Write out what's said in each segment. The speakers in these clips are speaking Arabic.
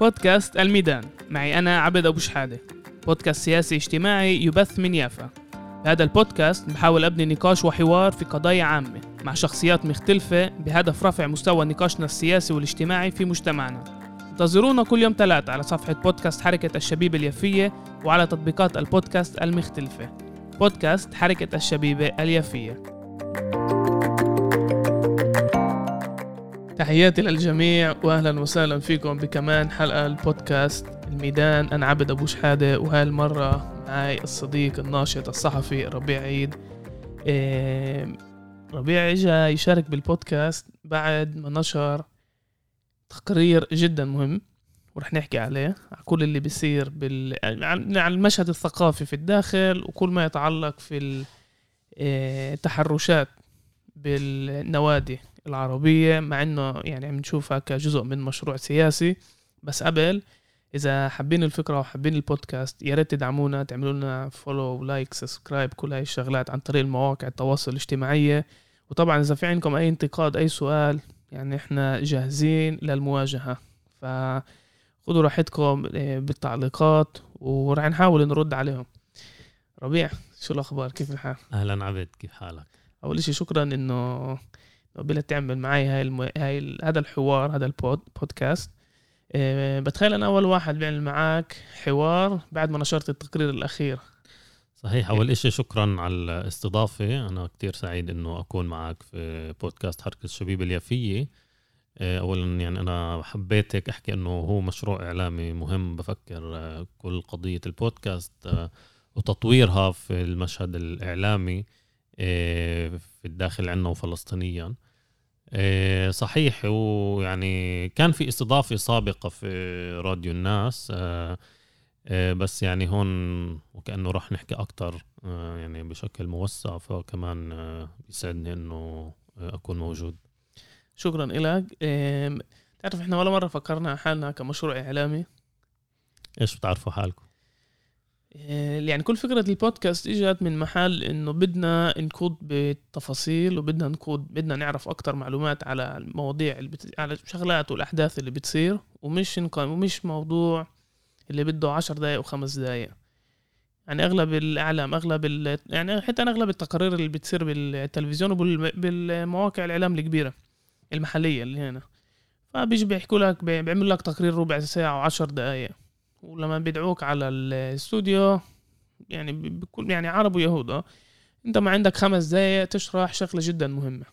بودكاست الميدان. معي أنا عبد أبو شحادة. بودكاست سياسي اجتماعي يبث من يافا. بهذا البودكاست بحاول أبني نقاش وحوار في قضايا عامة مع شخصيات مختلفة بهدف رفع مستوى نقاشنا السياسي والاجتماعي في مجتمعنا. انتظرونا كل يوم ثلاث على صفحة بودكاست حركة الشبيبة اليفية وعلى تطبيقات البودكاست المختلفة. بودكاست حركة الشبيبة اليفية تحياتي للجميع واهلا وسهلا فيكم بكمان حلقة البودكاست الميدان. أنا عبد أبو شحادة وهاي المرة معي الصديق الناشط الصحفي ربيع عيد. إيه ربيع اجى يشارك بالبودكاست بعد ما نشر تقرير جدا مهم ورح نحكي عليه على كل اللي بيصير بال... على المشهد الثقافي في الداخل وكل ما يتعلق في التحرشات بالنوادي. العربية مع إنه يعني عم نشوفها كجزء من مشروع سياسي. بس قبل إذا حابين الفكرة وحابين البودكاست يا ريت تدعمونا تعملوا لنا follow like subscribe كل هاي الشغلات عن طريق المواقع التواصل الاجتماعية. وطبعا إذا في عندكم أي انتقاد أي سؤال يعني إحنا جاهزين للمواجهة. فخذوا راحتكم آه، بالتعليقات ورح نحاول نرد عليهم. ربيع شو الأخبار؟ كيف الحال؟ أهلا عبد كيف حالك؟ أول شيء شكرا إنه قبلت تعمل معي هاي الم... هاي ال... هذا الحوار هذا البودكاست أه بتخيل أنا أول واحد بيعمل معك حوار بعد ما نشرت التقرير الأخير. صحيح أول إشي شكرا على الاستضافة. أنا كتير سعيد إنه أكون معك في بودكاست حركة الشبيب اليافية. آه، اولا يعني أنا حبيت هيك أحكي إنه هو مشروع إعلامي مهم. بفكر آه، كل قضية البودكاست آه، وتطويرها في المشهد الإعلامي في الداخل عنا وفلسطينيا. صحيح. ويعني كان في استضافة سابقة في راديو الناس آه، آه، بس يعني هون وكأنه راح نحكي أكتر يعني بشكل موسع فكمان بيسعدني إنه أكون موجود. شكرا لك تعرف إحنا ولا مرة فكرنا حالنا كمشروع إعلامي؟ إيش بتعرفوا حالكم؟ آه، يعني كل فكرة البودكاست إجت من محل إنه بدنا نخوض بالتفاصيل وبدنا نخوض بدنا نعرف أكتر معلومات على المواضيع اللي بت... على الشغلات والأحداث اللي بتصير ومش نقام ومش موضوع اللي بده عشر دقايق وخمس دقايق. يعني أغلب الإعلام أغلب ال... يعني حتى أغلب التقارير اللي بتصير بالتلفزيون وبالمواقع الإعلام الكبيرة المحلية اللي هنا. فبيجي بيحكوا لك بيعمل لك تقرير ربع ساعة وعشر دقايق. ولما بيدعوك على الاستوديو يعني بكل يعني عرب ويهود آه. انت ما عندك خمس دقايق تشرح شغلة جدا مهمة.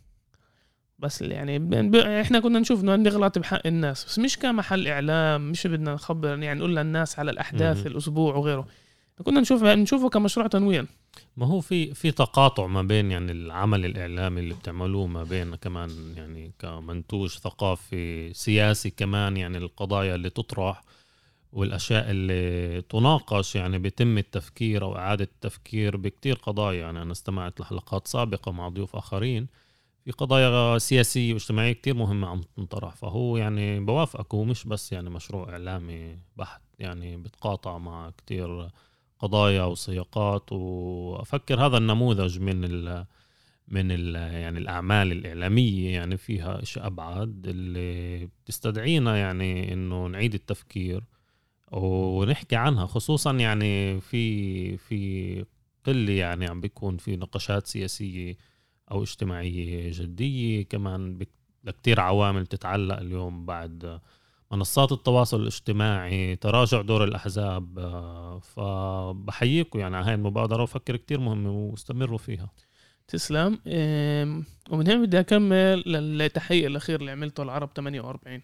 بس يعني إحنا كنا نشوف إنه نغلط بحق الناس. بس مش كمحل إعلام مش بدنا نخبر يعني نقول للناس على الأحداث الأسبوع وغيره. كنا نشوف نشوفه كمشروع تنوير. ما هو في في تقاطع ما بين يعني العمل الإعلامي اللي بتعملوه ما بين كمان يعني كمنتوج ثقافي سياسي كمان يعني القضايا اللي تطرح. والأشياء اللي تناقش يعني بيتم التفكير أو إعادة التفكير بكتير قضايا. يعني أنا استمعت لحلقات سابقة مع ضيوف آخرين في قضايا سياسية واجتماعية كتير مهمة عم تنطرح. فهو يعني بوافقك هو مش بس يعني مشروع إعلامي بحت يعني بتقاطع مع كتير قضايا وسياقات. وأفكر هذا النموذج من ال من ال يعني الأعمال الإعلامية يعني فيها شيء أبعد اللي بتستدعينا يعني إنه نعيد التفكير ونحكي عنها خصوصا يعني في في قلة يعني عم بيكون في نقاشات سياسية أو اجتماعية جدية كمان لكتير عوامل تتعلق اليوم بعد منصات التواصل الاجتماعي تراجع دور الأحزاب فبحييكم يعني على هاي المبادرة وفكر كتير مهمة واستمروا فيها. تسلم. ومن هنا بدي أكمل للتحقيق الأخير اللي عملته العرب 48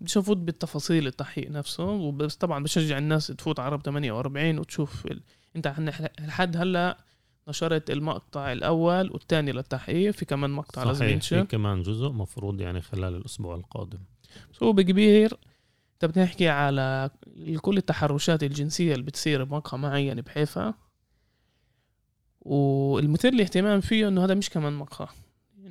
بديش افوت بالتفاصيل التحقيق نفسه بس طبعا بشجع الناس تفوت عرب 48 وتشوف ال... انت لحد هلأ نشرت المقطع الأول والثاني للتحقيق في كمان مقطع لازم ينشر. في كمان جزء مفروض يعني خلال الأسبوع القادم. سو بكبير. انت بتحكي على كل التحرشات الجنسية اللي بتصير بمقهى معين بحيفا. والمثير للاهتمام فيه إنه هذا مش كمان مقهى.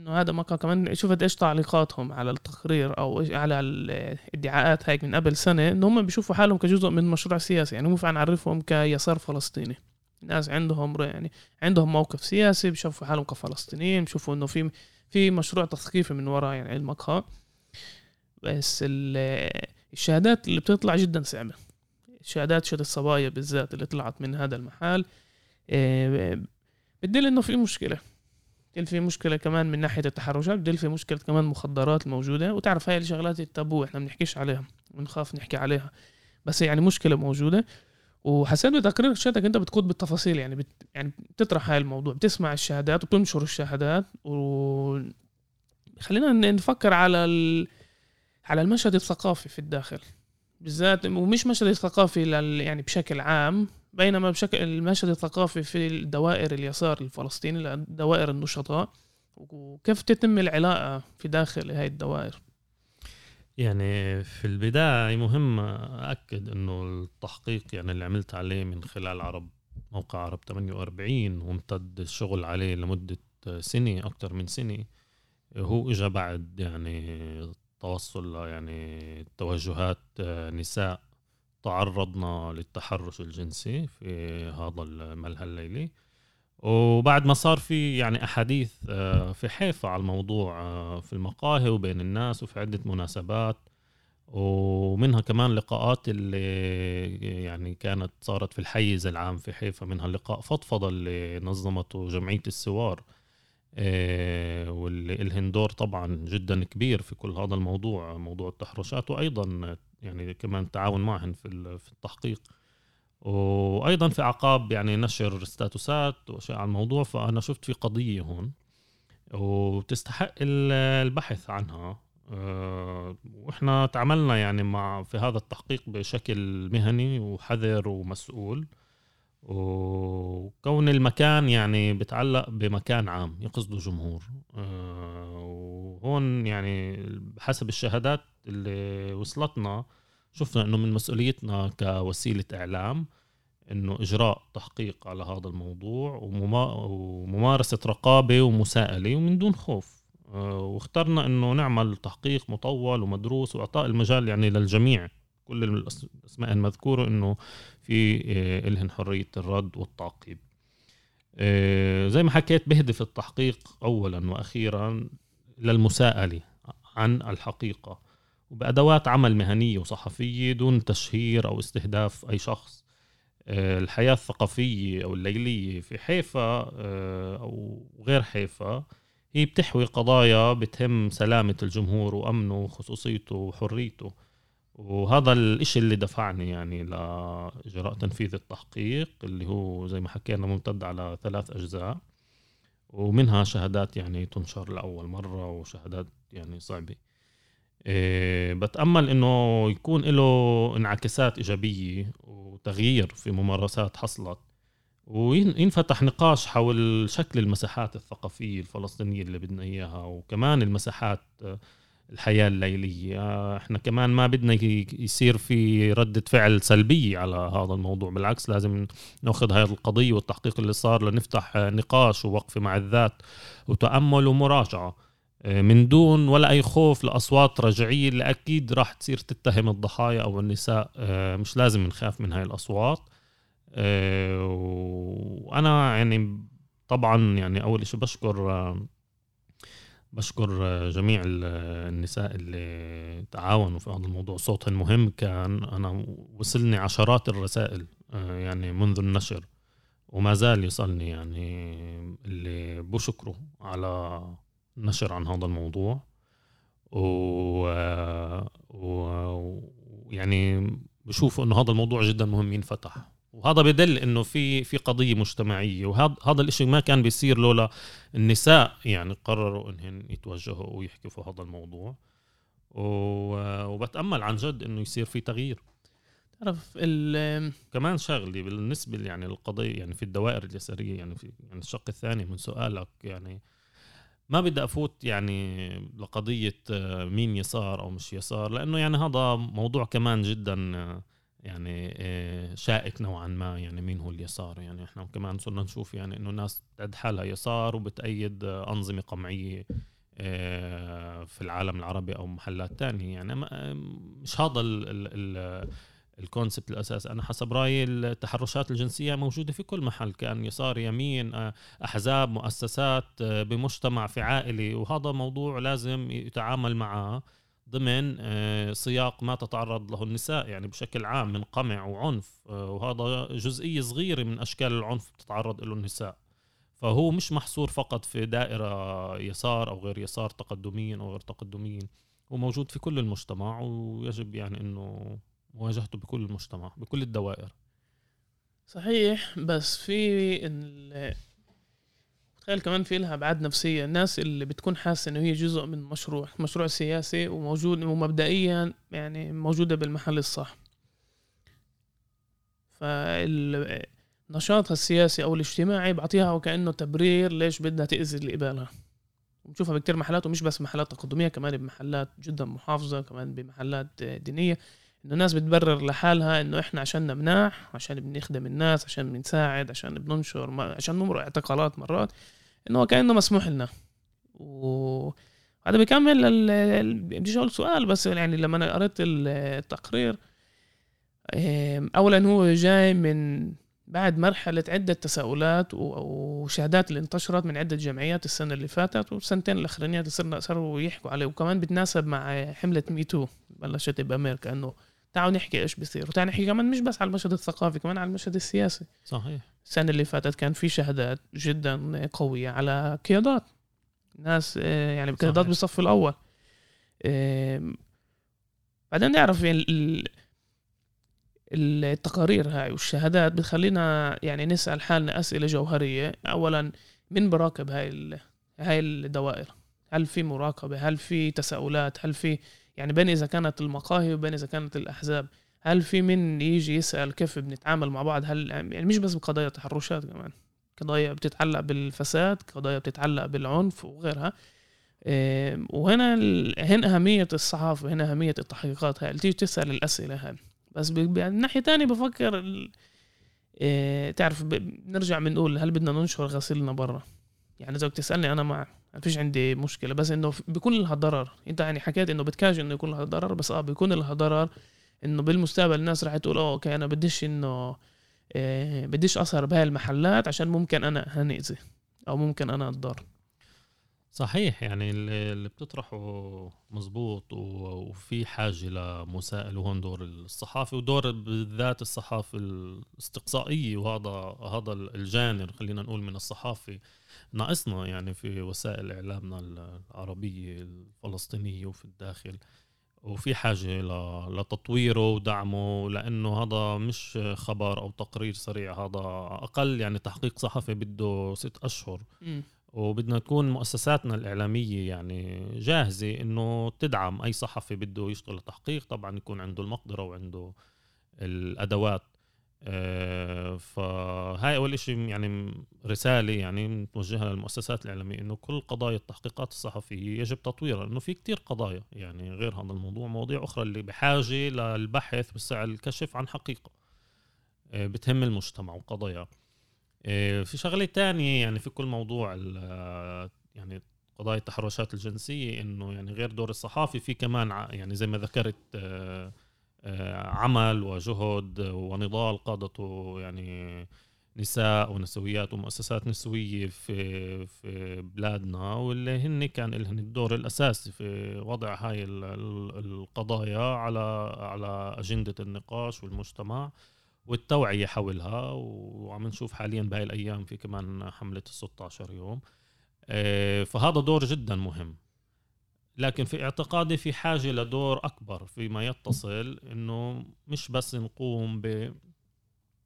إنه هذا مقهى كمان شفت إيش تعليقاتهم على التقرير أو على الادعاءات هيك من قبل سنة إنه هم بيشوفوا حالهم كجزء من مشروع سياسي. يعني فعلا نعرفهم كيسار فلسطيني. ناس عندهم يعني عندهم موقف سياسي بيشوفوا حالهم كفلسطينيين بيشوفوا إنه في في مشروع تثقيفي من وراء يعني المقهى بس الشهادات اللي بتطلع جدا صعبة. شهادات شهادة الصبايا بالذات اللي طلعت من هذا المحل آه، بدل إنه في مشكلة. بدل في مشكلة كمان من ناحية التحرشات بدل في مشكلة كمان مخدرات الموجودة. وتعرف هاي الشغلات التابو إحنا بنحكيش عليها بنخاف نحكي عليها. بس يعني مشكلة موجودة. وحسيت بتقرير شهادتك أنت بتقود بالتفاصيل يعني بت يعني بتطرح هاي الموضوع بتسمع الشهادات وبتنشر الشهادات. و خلينا نفكر على ال... على المشهد الثقافي في الداخل. بالذات ومش مشهد ثقافي لل... يعني بشكل عام. بينما بشكل المشهد الثقافي في الدوائر اليسار الفلسطيني دوائر النشطاء وكيف تتم العلاقة في داخل هاي الدوائر؟ يعني في البداية مهم أكد أنه التحقيق يعني اللي عملت عليه من خلال عرب موقع عرب 48 وامتد الشغل عليه لمدة سنة أكثر من سنة هو إجا بعد يعني توصل يعني توجهات نساء تعرضنا للتحرش الجنسي في هذا الملهى الليلي. وبعد ما صار في يعني أحاديث آه، في حيفا على الموضوع آه، في المقاهي وبين الناس وفي عدة مناسبات ومنها كمان لقاءات اللي يعني كانت صارت في الحيز العام في حيفا منها لقاء فضفضة اللي نظمته جمعية السوار آه، واللي إلهن دور طبعا جدا كبير في كل هذا الموضوع موضوع التحرشات وأيضا يعني كمان التعاون معهن في في التحقيق. وأيضا في اعقاب يعني نشر ستاتوسات وأشياء على الموضوع فأنا شفت في قضية هون وتستحق البحث عنها. آه، وإحنا تعاملنا يعني مع في هذا التحقيق بشكل مهني وحذر ومسؤول. وكون المكان يعني بتعلق بمكان عام يقصده جمهور. وهون يعني حسب الشهادات اللي وصلتنا شفنا إنه من مسؤوليتنا كوسيلة إعلام إنه إجراء تحقيق على هذا الموضوع وممارسة رقابة ومساءلة ومن دون خوف. آه، واخترنا إنه نعمل تحقيق مطول ومدروس وإعطاء المجال يعني للجميع. كل الأسماء المذكورة إنه في آه، إلهن حرية الرد والتعقيب. آه، زي ما حكيت بهدف التحقيق اولا وأخيرا للمساءلة عن الحقيقة. وبأدوات عمل مهنية وصحفية دون تشهير أو استهداف أي شخص. آه، الحياة الثقافية أو الليلية في حيفا آه، أو غير حيفا هي بتحوي قضايا بتهم سلامة الجمهور وأمنه وخصوصيته وحريته. وهذا الإشي اللي دفعني يعني لإجراء تنفيذ التحقيق اللي هو زي ما حكينا ممتد على ثلاث أجزاء. ومنها شهادات يعني تنشر لأول مرة وشهادات يعني صعبة. إيه بتأمل إنه يكون له انعكاسات إيجابية وتغيير في ممارسات حصلت وينفتح نقاش حول شكل المساحات الثقافية الفلسطينية اللي بدنا إياها وكمان المساحات الحياة الليلية. إحنا كمان ما بدنا يصير في ردة فعل سلبية على هذا الموضوع. بالعكس لازم نأخذ هذه القضية والتحقيق اللي صار لنفتح نقاش ووقفة مع الذات وتأمل ومراجعة. آه، من دون ولا أي خوف لأصوات رجعية اللي أكيد راح تصير تتهم الضحايا أو النساء. مش لازم نخاف من هاي الأصوات. وأنا يعني طبعا يعني أول شيء بشكر بشكر جميع النساء اللي تعاونوا في هذا الموضوع. صوتهم مهم كان أنا وصلني عشرات الرسائل يعني منذ النشر وما زال يصلني يعني اللي بشكروا على نشر عن هذا الموضوع. و... و... يعني بشوف إنه هذا الموضوع جدا مهم ينفتح. وهذا بدل إنه في في قضية مجتمعية وهذا هذا الشيء ما كان بيصير لولا النساء يعني قرروا إنهن يتوجهوا ويحكوا في هذا الموضوع. وبتأمل عن جد إنه يصير في تغيير. تعرف كمان شغلي بالنسبة يعني للقضيه يعني في الدوائر اليساريه يعني في يعني الشق الثاني من سؤالك يعني ما بدي أفوت يعني لقضية مين يسار أو مش يسار لأنه يعني هذا موضوع كمان جدا يعني آه، شائك نوعا ما يعني مين هو اليسار. يعني إحنا كمان صرنا نشوف يعني إنه ناس بتعد حالها يسار وبتأيد أنظمة قمعية في العالم العربي أو محلات تانية. يعني مش هذا ال ال الكونسبت الأساس. أنا حسب رأيي التحرشات الجنسية موجودة في كل محل كان يسار يمين آه، أحزاب مؤسسات آه، بمجتمع في عائلة. وهذا موضوع لازم يتعامل معه. ضمن آه، سياق ما تتعرض له النساء يعني بشكل عام من قمع وعنف آه، وهذا جزئية صغيرة من أشكال العنف بتتعرض له النساء. فهو مش محصور فقط في دائرة يسار أو غير يسار تقدميا أو غير تقدميا هو موجود في كل المجتمع ويجب يعني أنه مواجهته بكل المجتمع بكل الدوائر. صحيح بس في تخيل كمان في لها أبعاد نفسية. الناس اللي بتكون حاسة إنه هي جزء من مشروع مشروع سياسي وموجود ومبدئيا يعني موجودة بالمحل الصح. فالنشاط السياسي أو الاجتماعي بعطيها وكأنه تبرير ليش بدها تأذي اللي قبالها. بنشوفها بكتير محلات ومش بس محلات تقدمية كمان بمحلات جدا محافظة كمان بمحلات دينية. إنه الناس بتبرر لحالها إنه إحنا عشان مناح عشان بنخدم الناس عشان بنساعد عشان بننشر عشان نمر اعتقالات مرات إنه كأنه مسموح لنا. و هذا بيكمل بديش أقول سؤال بس يعني لما أنا قريت التقرير اولا هو جاي من بعد مرحلة عدة تساؤلات وشهادات اللي انتشرت من عدة جمعيات السنة اللي فاتت والسنتين الأخرانيات صرنا صاروا يحكوا عليه وكمان بتناسب مع حملة ميتو بلشت بأمريكا إنه تعالوا نحكي إيش بصير وتعالوا نحكي كمان مش بس على المشهد الثقافي كمان على المشهد السياسي. صحيح. السنة اللي فاتت كان في شهادات جدا قوية على قيادات. ناس آه، يعني قيادات بالصف الأول. بعدين نعرف يعني التقارير هاي والشهادات بتخلينا يعني نسأل حالنا أسئلة جوهرية. أولا من براقب هاي هاي الدوائر؟ هل في مراقبة؟ هل في تساؤلات؟ هل في يعني بين إذا كانت المقاهي وبين إذا كانت الأحزاب هل في من يجي يسأل كيف بنتعامل مع بعض؟ هل يعني مش بس بقضايا تحرشات كمان قضايا بتتعلق بالفساد قضايا بتتعلق بالعنف وغيرها. وهنا هنا أهمية الصحافة هنا أهمية التحقيقات هاي تيجي تسأل الأسئلة هاي. بس من ناحية تانية بفكر إيه تعرف بنرجع بنقول هل بدنا ننشر غسيلنا برا؟ يعني إذا بتسالني أنا مع ما فيش عندي مشكلة. بس إنه بيكون لها ضرر. أنت يعني حكيت إنه بتكاج إنه يكون لها ضرر بس آه بيكون لها ضرر إنه بالمستقبل الناس راح تقول آه أوكي أنا بديش إنه إيه بديش اثر بهاي المحلات عشان ممكن أنا هنأذي أو ممكن أنا أتضر. صحيح يعني اللي بتطرحه مزبوط وفي حاجة لمسائل وهون دور الصحافة ودور بالذات الصحافة الاستقصائية وهذا هذا الجانر خلينا نقول من الصحافة. ناقصنا يعني في وسائل إعلامنا العربية الفلسطينية وفي الداخل. وفي حاجة لتطويره ودعمه لأنه هذا مش خبر أو تقرير سريع هذا أقل يعني تحقيق صحفي بده ست أشهر. م. وبدنا تكون مؤسساتنا الإعلامية يعني جاهزة إنه تدعم أي صحفي بده يشتغل تحقيق. طبعا يكون عنده المقدرة وعنده الأدوات فهاي أول شيء يعني رسالة يعني متوجهة للمؤسسات الإعلامية إنه كل قضايا التحقيقات الصحفية يجب تطويرها إنه في كتير قضايا يعني غير هذا الموضوع مواضيع أخرى اللي بحاجة للبحث بسعى الكشف عن حقيقة آه، بتهم المجتمع وقضاياه. إيه، في شغلة تانية يعني في كل موضوع يعني قضايا التحرشات الجنسية إنه يعني غير دور الصحافي في كمان يعني زي ما ذكرت آه، آه، عمل وجهد ونضال قادته يعني نساء ونسويات ومؤسسات نسوية في في بلادنا واللي هن كان لهم الدور الأساسي في وضع هاي القضايا على على أجندة النقاش والمجتمع والتوعية حولها. وعم نشوف حاليا بهاي الأيام في كمان حملة ال 16 يوم. آه، فهذا دور جدا مهم. لكن في اعتقادي في حاجة لدور أكبر فيما يتصل إنه مش بس نقوم ب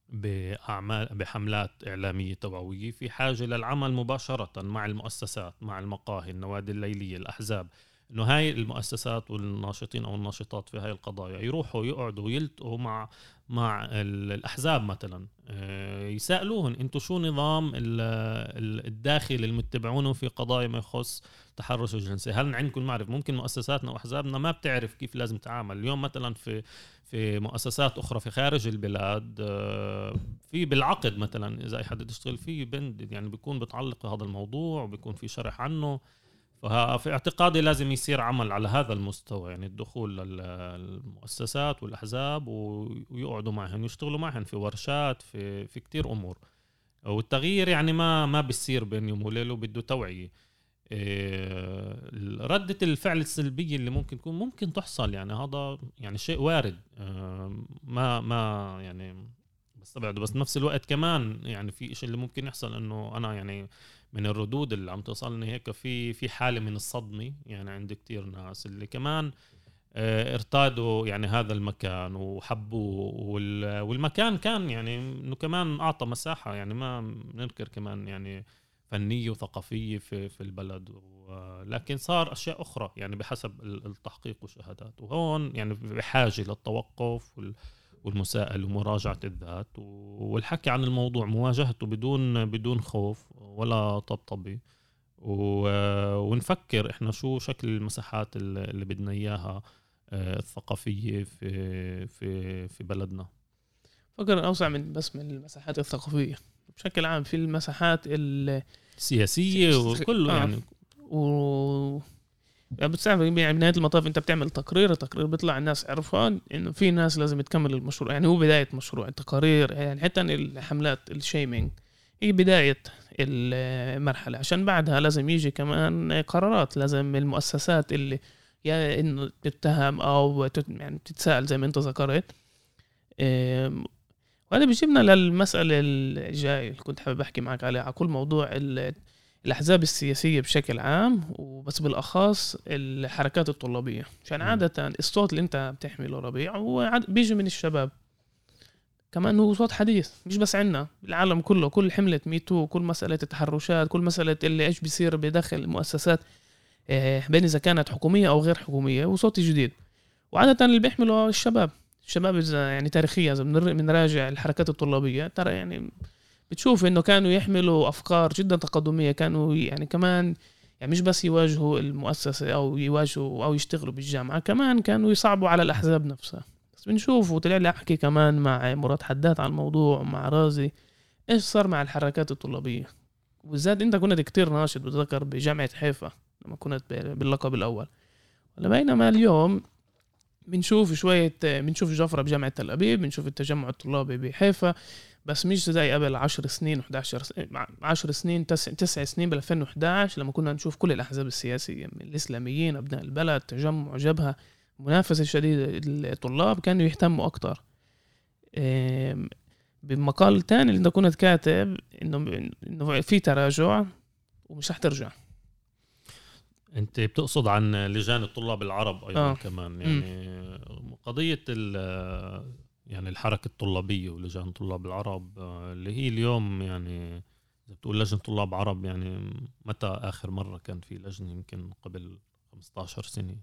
بأعمال بحملات إعلامية توعوية في حاجة للعمل مباشرة مع المؤسسات مع المقاهي النوادي الليلية الأحزاب. إنه هاي المؤسسات والناشطين أو الناشطات في هاي القضايا يروحوا يقعدوا يلتقوا مع مع الأحزاب مثلا. آه، يسالوهم أنتم شو نظام الداخل المتبعونه في قضايا ما يخص تحرش الجنسي هل عندكم معرفة ممكن مؤسساتنا وأحزابنا ما بتعرف كيف لازم تتعامل؟ اليوم مثلا في في مؤسسات أخرى في خارج البلاد آه، في بالعقد مثلا إذا أي حد يشتغل فيه بند يعني بيكون بتعلق هذا الموضوع وبيكون في شرح عنه. ففي اعتقادي لازم يصير عمل على هذا المستوى يعني الدخول للمؤسسات والأحزاب ويقعدوا معهم ويشتغلوا معهم في ورشات في في كثير أمور. والتغيير يعني ما ما بيصير بين يوم وليله بده توعية. آه، ردة الفعل السلبية اللي ممكن تكون ممكن تحصل يعني هذا يعني شيء وارد. آه، ما ما يعني بستبعده. بس بنفس الوقت كمان يعني في شيء اللي ممكن يحصل إنه أنا يعني من الردود اللي عم توصلني هيك في في حالة من الصدمة يعني عند كتير ناس اللي كمان آه، ارتادوا يعني هذا المكان وحبوه والمكان كان يعني إنه كمان أعطى مساحة يعني ما ننكر كمان يعني فنية وثقافية في في البلد لكن صار أشياء أخرى يعني بحسب التحقيق والشهادات. وهون يعني بحاجة للتوقف والمساءله ومراجعة الذات والحكي عن الموضوع مواجهته بدون بدون خوف ولا طبطبة. ونفكر إحنا شو شكل المساحات اللي بدنا إياها آه، الثقافية في في في بلدنا. فكر أوسع من بس من المساحات الثقافية. بشكل عام في المساحات السياسيه وكله آه. يعني. و يعني بتعرف يعني بنهايه المطاف. انت بتعمل تقرير التقرير بيطلع الناس عرفان انه في ناس لازم تكمل المشروع. يعني هو بداية مشروع التقارير يعني حتى الحملات الشيمينج هي بداية المرحلة. عشان بعدها لازم يجي كمان قرارات لازم المؤسسات اللي يا إنه تتهم أو يعني تتساءل زي ما أنت ذكرت. وهذا بيجيبنا للمسألة الجاية اللي كنت حابب أحكي معك عليها على كل موضوع الأحزاب السياسية بشكل عام وبس بالأخص الحركات الطلابية. عشان عادة الصوت اللي أنت بتحمله ربيع هو بيجي من الشباب. كمان هو صوت حديث مش بس عنا العالم كله كل حملة ميتو كل مسألة التحرشات كل مسألة اللي إيش بيصير بداخل المؤسسات آه، بين إذا كانت حكومية أو غير حكومية وصوت جديد. وعادة اللي بيحمله الشباب الشباب إذا يعني تاريخيا إذا بنراجع الحركات الطلابية ترى يعني بتشوف إنه كانوا يحملوا أفكار جدا تقدمية كانوا يعني كمان يعني مش بس يواجهوا المؤسسة أو يواجهوا أو يشتغلوا بالجامعة كمان كانوا يصعبوا على الأحزاب نفسها. بس بنشوف وطلع لي أحكي كمان مع مراد حداد على الموضوع مع رازي إيش صار مع الحركات الطلابية؟ وبالذات أنت كنت كتير ناشط بتذكر بجامعة حيفا لما كنت باللقب الأول. بينما اليوم بنشوف شوية بنشوف جفرة بجامعة تل أبيب بنشوف التجمع الطلابي بحيفا. بس مش زي قبل 10 سنين و11 10 سنين 9 سنين بال 2011 لما كنا نشوف كل الأحزاب السياسية من الإسلاميين أبناء البلد تجمع جبهة منافسة شديدة الطلاب كانوا يهتموا أكتر بمقال تاني اللي كنت كاتب إنه إنه في تراجع ومش رح ترجع أنت بتقصد عن لجان الطلاب العرب أيضا آه. كمان يعني م. قضيه يعني الحركة الطلابية ولجان الطلاب العرب اللي هي اليوم يعني إذا بتقول لجنة طلاب عرب يعني متى آخر مرة كان في لجنة؟ يمكن قبل 15 سنة.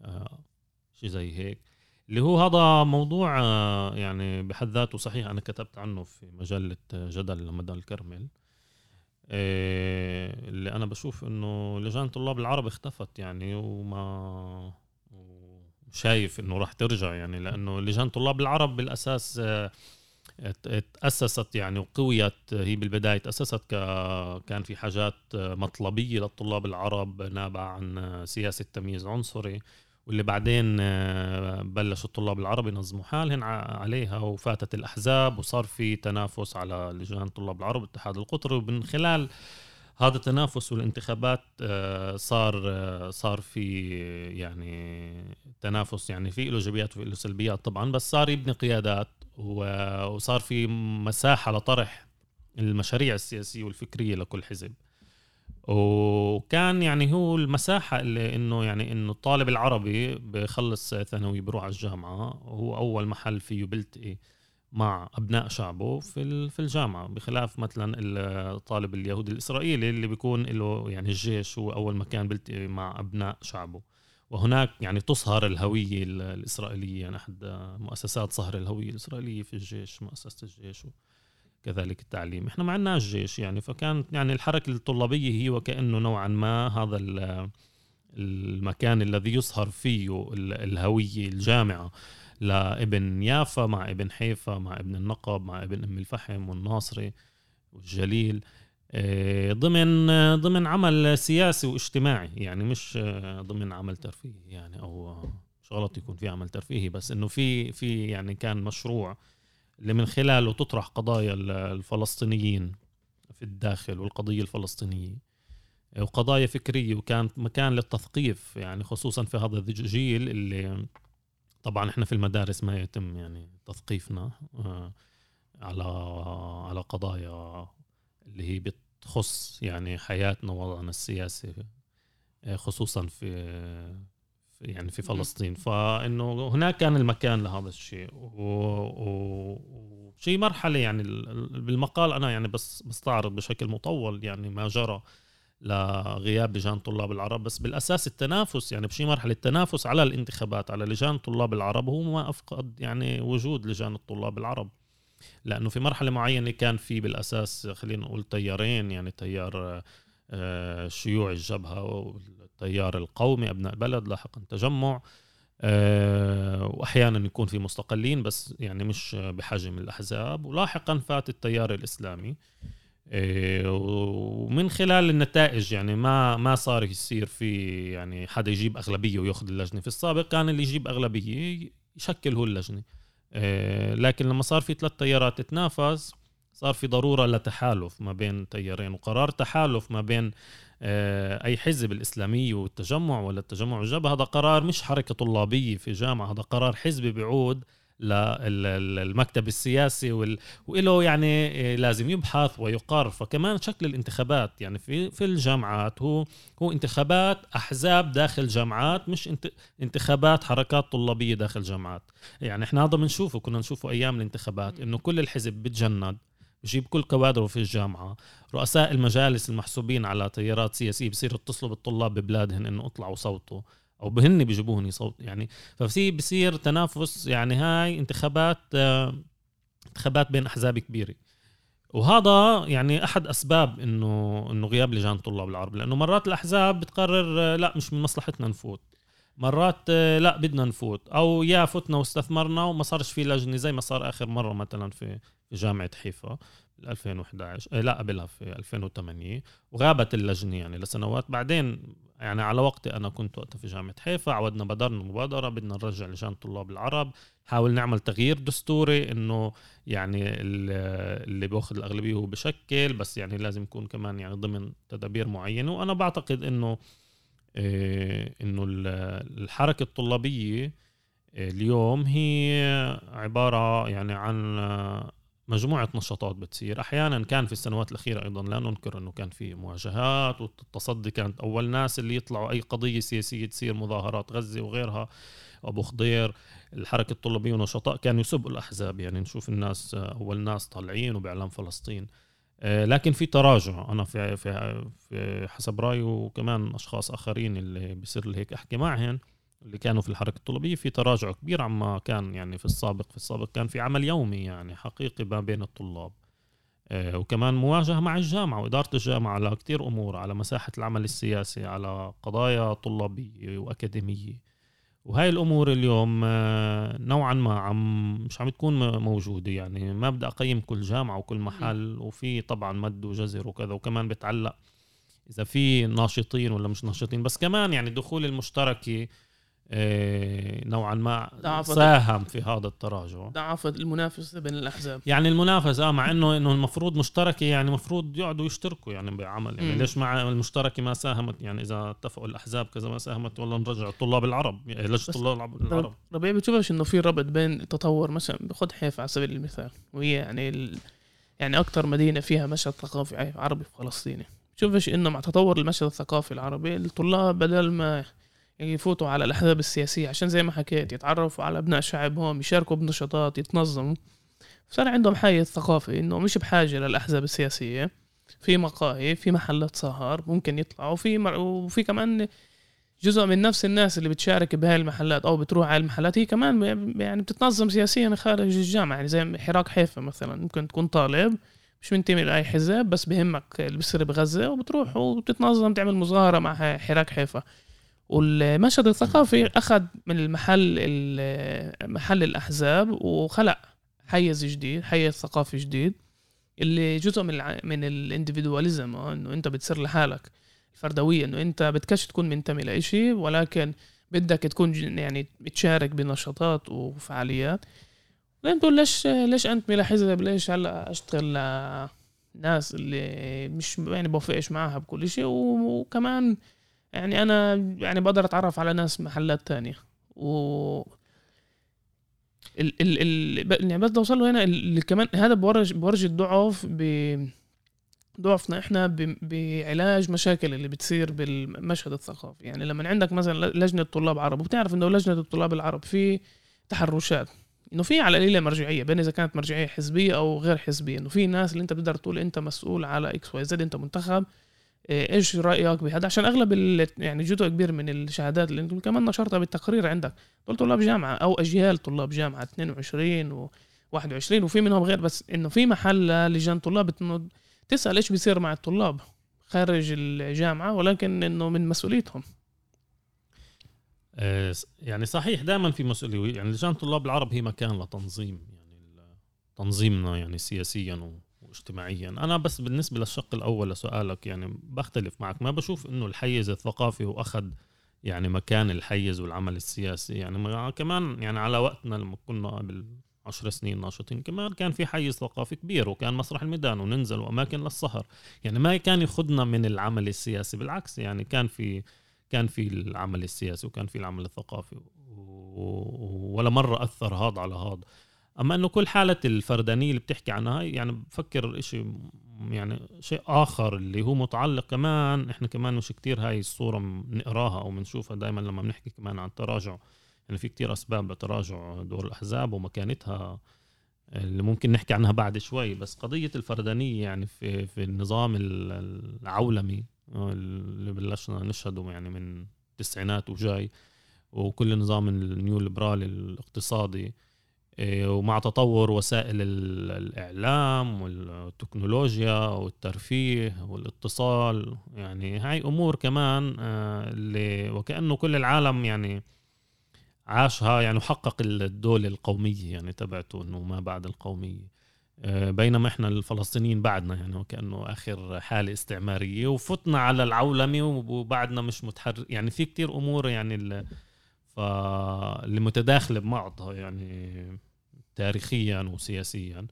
آه شيء زي هيك. اللي هو هذا موضوع آه يعني بحد ذاته صحيح أنا كتبت عنه في مجلة جدل لمدى الكرمل آه، اللي أنا بشوف إنه لجان طلاب العرب اختفت يعني وما شايف إنه راح ترجع يعني لأنه لجان طلاب العرب بالأساس آه، تأسست يعني وقويت هي بالبداية تأسست ك... كان في حاجات مطلبية للطلاب العرب نابعة عن سياسة تمييز عنصري واللي بعدين آه، بلشوا الطلاب العرب ينظموا حالهم عليها وفاتت الأحزاب وصار في تنافس على لجان طلاب العرب الاتحاد القطري ومن خلال هذا التنافس والانتخابات آه، صار آه، صار في يعني تنافس يعني في له ايجابيات وفي له سلبيات طبعا بس صار يبني قيادات وصار في مساحة لطرح المشاريع السياسية والفكرية لكل حزب. وكان يعني هو المساحة اللي إنه يعني إنه الطالب العربي بخلص ثانوي بروح على الجامعة هو أول محل فيه بيلتقي مع أبناء شعبه في في الجامعة بخلاف مثلا الطالب اليهودي الإسرائيلي اللي بيكون له يعني الجيش هو أول مكان بيلتقي مع أبناء شعبه. وهناك يعني تصهر الهوية الإسرائيلية يعني أحد مؤسسات صهر الهوية الإسرائيلية في الجيش مؤسسة الجيش كذلك التعليم. إحنا ما عندناش جيش يعني فكانت يعني الحركة الطلابية هي وكأنه نوعا ما هذا المكان الذي يصهر فيه الهوية الجامعة. لابن يافا مع ابن حيفا مع ابن النقب مع ابن أم الفحم والناصري والجليل. آه، ضمن ضمن عمل سياسي واجتماعي يعني مش ضمن عمل ترفيهي. يعني أو مش غلط يكون في عمل ترفيهي بس إنه في في يعني كان مشروع اللي من خلاله تطرح قضايا الفلسطينيين في الداخل والقضية الفلسطينية. وقضايا فكرية وكانت مكان للتثقيف يعني خصوصا في هذا الجيل اللي طبعا إحنا في المدارس ما يتم يعني تثقيفنا آه، على على قضايا اللي هي بتخص يعني حياتنا ووضعنا السياسي آه، خصوصا في يعني في فلسطين. فإنه هناك كان المكان لهذا الشيء. وشيء مرحلة يعني بالمقال أنا يعني بس بستعرض بشكل مطول يعني ما جرى. لغياب لجان طلاب العرب بس بالأساس التنافس يعني بشي مرحلة التنافس على الانتخابات على لجان طلاب العرب هو ما أفقد يعني وجود لجان الطلاب العرب. لأنه في مرحلة معينة كان في بالأساس خلينا نقول تيارين يعني تيار آه، شيوع الجبهة والتيار القومي أبناء البلد لاحقا تجمع آه، واحيانا يكون في مستقلين بس يعني مش بحجم الأحزاب. ولاحقا فات التيار الإسلامي. ومن خلال النتائج يعني ما ما صار يصير في يعني حدا يجيب أغلبية وياخذ اللجنة. في السابق كان اللي يجيب أغلبية يشكل هو اللجنة. إيه، لكن لما صار في ثلاث تيارات تتنافس صار في ضرورة لتحالف ما بين تيارين وقرار تحالف ما بين إيه، أي حزب الاسلامي والتجمع ولا التجمع والجبهه هذا قرار مش حركة طلابية في جامعة هذا قرار حزبي بيعود للمكتب السياسي وال... وله يعني لازم يبحث ويقر فكمان شكل الانتخابات يعني في في الجامعات هو هو انتخابات أحزاب داخل جامعات مش انت... انتخابات حركات طلابية داخل جامعات. يعني إحنا هذا بنشوفه كنا نشوفه أيام الانتخابات إنه كل الحزب بتجند بجيب كل كوادره في الجامعة رؤساء المجالس المحسوبين على تيارات سياسية بصيروا يتصلوا بالطلاب ببلادهم إنه اطلعوا صوتوا. أو بهن بيجيبوهن صوت يعني ففي بصير تنافس يعني هاي انتخابات انتخابات بين أحزاب كبيرة. وهذا يعني أحد أسباب إنه إنه غياب لجان طلاب العرب لأنه مرات الأحزاب بتقرر لا مش من مصلحتنا نفوت. مرات لا بدنا نفوت. أو يا فتنا واستثمرنا وما صارش في لجنة زي ما صار آخر مرة مثلا في جامعة حيفا. 2011 لا قبلها في 2008 وغابت اللجنة يعني لسنوات. بعدين يعني على وقتي أنا كنت وقتها في جامعة حيفا عودنا بدرنا مبادرة بدنا نرجع لجان طلاب العرب. حاول نعمل تغيير دستوري إنه يعني اللي بيأخذ الأغلبية هو بشكل بس يعني لازم يكون كمان يعني ضمن تدابير معينة. وأنا بعتقد إنه إيه إنه الحركة الطلابية اليوم هي عبارة يعني عن مجموعة نشاطات بتصير. أحيانا كان في السنوات الأخيرة أيضا لا ننكر أنه كان في مواجهات والتصدي كانت أول ناس اللي يطلعوا أي قضية سياسية تصير مظاهرات غزة وغيرها أبو خضير الحركة الطلابية ونشطاء كانوا يسبوا الأحزاب. يعني نشوف الناس أول ناس طالعين وبإعلام فلسطين. آه، لكن في تراجع. أنا في, في, في حسب رأيي وكمان أشخاص آخرين اللي بصير هيك أحكي معهم اللي كانوا في الحركة الطلابية في تراجع كبير عما كان يعني في السابق. في السابق كان في عمل يومي يعني حقيقي ما بين الطلاب. آه، وكمان مواجهة مع الجامعة وإدارة الجامعة على كتير أمور على مساحة العمل السياسي على قضايا طلابية وأكاديمية. وهاي الأمور اليوم آه، نوعا ما عم مش عم تكون موجودة. يعني ما بدي أقيم كل جامعة وكل محل وفي طبعا مد وجزر وكذا وكمان بتعلق إذا في ناشطين ولا مش ناشطين. بس كمان يعني دخول المشتركة نوعا ما ساهم في هذا التراجع. ضعفت المنافسة بين الأحزاب. يعني المنافسة آه مع إنه إنه المفروض مشتركة يعني المفروض يقعدوا يشتركوا يعني بعمل. يعني ليش مع المشتركة ما ساهمت؟ يعني إذا اتفقوا الأحزاب كذا ما ساهمت والله نرجع الطلاب العرب. يعني ليش الطلاب العرب؟ ربيع بتشوفش إنه في ربط بين التطور مثلا خذ حيفا على سبيل المثال وهي يعني ال... يعني أكثر مدينة فيها مشهد ثقافي عربي فلسطيني بتشوفش إنه مع تطور المشهد الثقافي العربي الطلاب بدل ما يفوتوا على الأحزاب السياسية عشان زي ما حكيت يتعرفوا على أبناء شعبهم يشاركوا بنشاطات يتنظموا. صار عندهم حيز ثقافي إنه مش بحاجة للأحزاب السياسية. في مقاهي في محلات سهر ممكن يطلعوا. وفي مر... وفي كمان جزء من نفس الناس اللي بتشارك بهاي المحلات أو بتروح على المحلات. هي كمان يعني بتتنظم سياسيا خارج الجامعة يعني زي حراك حيفا مثلا. ممكن تكون طالب مش منتمي لأي حزب بس بهمك اللي بيصير بغزة وبتروح وبتتنظم تعمل مظاهرة مع حراك حيفا. والمشهد الثقافي أخذ من المحل محل الأحزاب وخلق حيز جديد حيز ثقافي جديد اللي جزء من من الانديفيدواليزم آه، إنه أنت بتصير لحالك الفردوية إنه أنت بدكش تكون منتمي لإشي ولكن بدك تكون يعني بتشارك بنشاطات وفعاليات. لين تقول ليش ليش انتمي لحزب ليش هلأ أشتغل ناس اللي مش يعني بوافقش معاها بكل شيء؟ وكمان يعني أنا يعني بقدر أتعرف على ناس محلات تانية. و ال ال ال يعني بس أوصل له هنا اللي كمان هذا بورج بورج الضعف ب ضعفنا إحنا بعلاج مشاكل اللي بتصير بالمشهد الثقافي. يعني لما عندك مثلا لجنة طلاب عرب وبتعرف إنه لجنة الطلاب العرب في تحرشات. إنه في على القليله مرجعية بين إذا كانت مرجعية حزبية أو غير حزبية. إنه في ناس اللي أنت بتقدر تقول أنت مسؤول على X Y Z أنت منتخب. إيش رأيك بهذا؟ عشان أغلب يعني جزء كبير من الشهادات اللي أنتم كمان نشرتها بالتقرير عندك. دول طلاب جامعة أو أجيال طلاب جامعة 22 و 21 وفي منهم غير بس إنه في محل لجان طلاب تسأل إيش بيصير مع الطلاب خارج الجامعة ولكن إنه من مسؤوليتهم. آه، يعني صحيح دائما في مسؤولية. يعني لجان طلاب العرب هي مكان لتنظيم يعني تنظيمنا يعني سياسيا واجتماعيا أنا بس بالنسبة للشق الأول لسؤالك يعني بختلف معك. ما بشوف إنه الحيز الثقافي هو أخذ يعني مكان الحيز والعمل السياسي. يعني كمان يعني على وقتنا لما كنا قبل عشر سنين ناشطين كمان كان في حيز ثقافي كبير وكان مسرح الميدان وننزل وأماكن للسهر. يعني ما كان يخدنا من العمل السياسي بالعكس يعني كان في كان في العمل السياسي وكان في العمل الثقافي. ولا مرة أثر هذا على هذا. أما أنه كل حالة الفردانية اللي بتحكي عنها يعني بفكر إشي يعني شيء آخر اللي هو متعلق كمان إحنا كمان مش كتير هاي الصورة بنقراها أو بنشوفها دائما لما بنحكي كمان عن تراجع. يعني في كتير أسباب لتراجع دور الأحزاب ومكانتها اللي ممكن نحكي عنها بعد شوي. بس قضية الفردانية يعني في, في النظام العولمي اللي بلشنا نشهده يعني من التسعينات وجاي وكل نظام النيو ليبرالي الاقتصادي ومع تطور وسائل الإعلام والتكنولوجيا والترفيه والاتصال. يعني هاي أمور كمان آه، اللي وكأنه كل العالم يعني عاشها يعني وحقق الدولة القومية يعني تبعته إنه ما بعد القومية. آه، بينما إحنا الفلسطينيين بعدنا يعني وكأنه آخر حالة استعمارية. وفتنا على العولمة وبعدنا مش متحرر يعني في كتير أمور يعني اللي, اللي متداخله ببعضها يعني تاريخيا وسياسيا.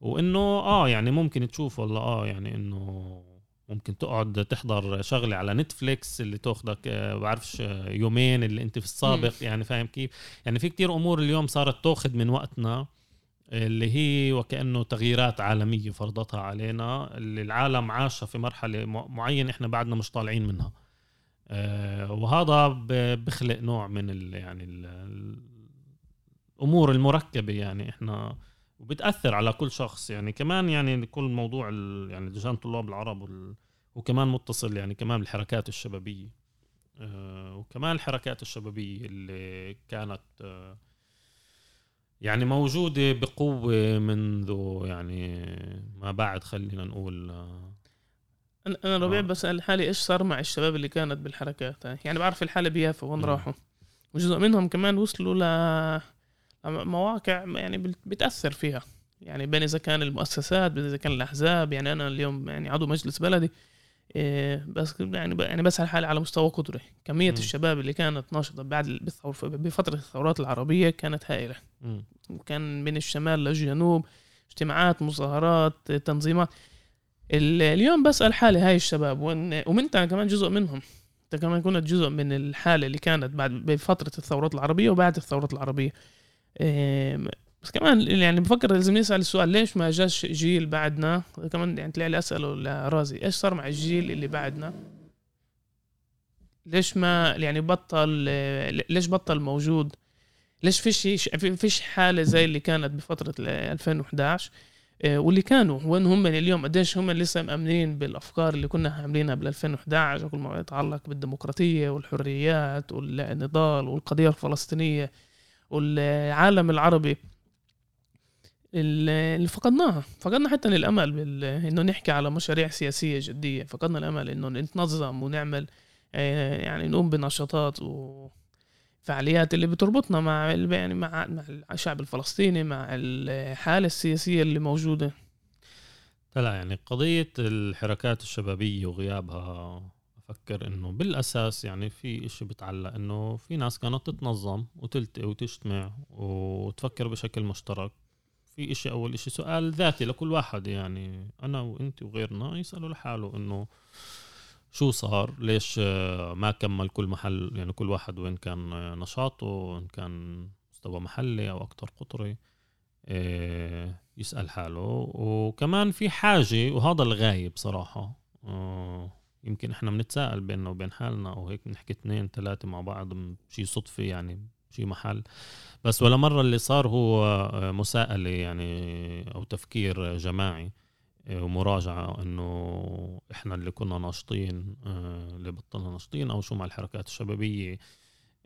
وإنه آه يعني ممكن تشوف والله آه يعني إنه ممكن تقعد تحضر شغلة على نتفليكس اللي تاخذك آه، بعرفش آه، يومين اللي أنت في السابق يعني فاهم كيف؟ يعني في كتير أمور اليوم صارت تاخذ من وقتنا اللي هي وكأنه تغييرات عالمية فرضتها علينا اللي العالم عاشها في مرحلة معينة إحنا بعدنا مش طالعين منها. وهذا بخلق نوع من ال يعني ال الأمور المركبة يعني إحنا وبتأثر على كل شخص. يعني كمان يعني كل موضوع يعني لجان طلاب العرب وكمان متصل يعني كمان بالحركات الشبابية. آه، وكمان الحركات الشبابية اللي كانت آه، يعني موجودة بقوة منذ يعني ما بعد خلينا نقول أنا أنا ربيع آه. بسأل حالي إيش صار مع الشباب اللي كانت بالحركات؟ يعني بعرف الحالة بيافا وين راحوا. وجزء منهم كمان وصلوا ل مواقع يعني بتأثر فيها. يعني بين إذا كان المؤسسات بين إذا كان الأحزاب. يعني أنا اليوم يعني عضو مجلس بلدي إيه بس يعني يعني بسأل حالي على مستوى قدري. كمية م. الشباب اللي كانت ناشطة بعد بفترة الثورات العربية كانت هائلة. وكان من الشمال للجنوب اجتماعات مظاهرات تنظيمات. اليوم بسأل حالي هاي الشباب وانت كمان جزء منهم. انت كمان كنت جزء من الحالة اللي كانت بعد بفترة الثورات العربية وبعد الثورات العربية. إيه بس كمان يعني بفكر لازم نسال السؤال ليش ما جاش جيل بعدنا؟ كمان يعني طلع لي أسأله لرازي إيش صار مع الجيل اللي بعدنا؟ ليش ما يعني بطل ليش بطل موجود؟ ليش فيش فيش حالة زي اللي كانت بفترة 2011 آه، واللي كانوا وين هم اليوم قديش هم لسه مأمنين بالأفكار اللي كنا عاملينها بال 2011 وكل ما يتعلق بالديمقراطية والحريات والنضال والقضية الفلسطينية والعالم العربي. اللي فقدناها فقدنا حتى الامل بال... إنه نحكي على مشاريع سياسية جدية فقدنا الأمل إنه نتنظم ونعمل آه، يعني نقوم بنشاطات وفعاليات اللي بتربطنا مع يعني مع مع الشعب الفلسطيني مع الحالة السياسية اللي موجودة. لا يعني قضية الحركات الشبابية وغيابها أفكر إنه بالأساس يعني في إشي بتعلق إنه في ناس كانت تتنظم وتلتقي وتجتمع وتفكر بشكل مشترك. في إشي أول إشي سؤال ذاتي لكل واحد يعني أنا وأنت وغيرنا يسألوا لحاله إنه شو صار؟ ليش ما كمل كل محل يعني كل واحد وين كان نشاطه إن كان مستوى محلي أو أكتر قطري آه، يسأل حاله. وكمان في حاجة وهذا الغايب صراحة آه، يمكن إحنا بنتساءل بيننا وبين حالنا أو هيك بنحكي اثنين ثلاثة مع بعض شيء صدفة يعني شيء محل. بس ولا مرة اللي صار هو آه، مساءلة يعني أو تفكير جماعي. ومراجعة إنه إحنا اللي كنا ناشطين اللي بطلنا ناشطين أو شو مع الحركات الشبابية.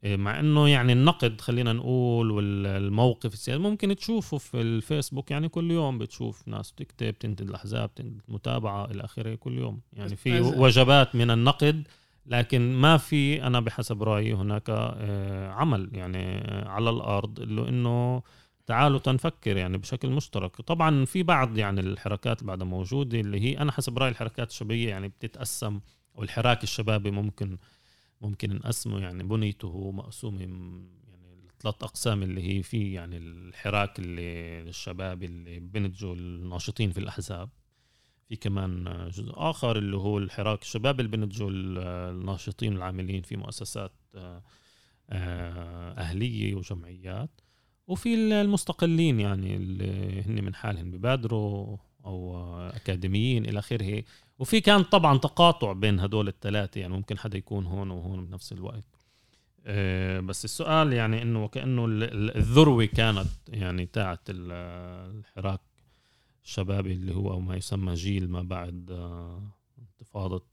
إيه، مع إنه يعني النقد خلينا نقول والموقف السياسي ممكن تشوفه في الفيسبوك يعني كل يوم بتشوف ناس بتكتب تنتد الأحزاب تنتد المتابعه إلى آخره كل يوم. يعني في وجبات من النقد لكن ما في أنا بحسب رأيي هناك آه، عمل يعني على الأرض اللي إنه تعالوا تنفكر يعني بشكل مشترك. طبعا في بعض يعني الحركات بعدها موجوده اللي هي أنا حسب رايي الحركات الشبابية يعني بتتقسم والحراك الشبابي ممكن ممكن نقسمه يعني بنيته مقسومة يعني ثلاث أقسام اللي هي في يعني الحراك اللي للشباب اللي بنتجوا الناشطين في الأحزاب. في كمان جزء آخر اللي هو الحراك الشباب اللي بنتجوا الناشطين العاملين في مؤسسات آه، أهلية وجمعيات. وفي المستقلين يعني اللي هن من حالهم ببادروا أو أكاديميين إلى آخره. وفي كان طبعا تقاطع بين هدول الثلاثة يعني ممكن حدا يكون هون وهون بنفس الوقت. آه، بس السؤال يعني إنه وكأنه الذروة كانت يعني تاعت الحراك الشبابي اللي هو ما يسمى جيل ما بعد آه، انتفاضة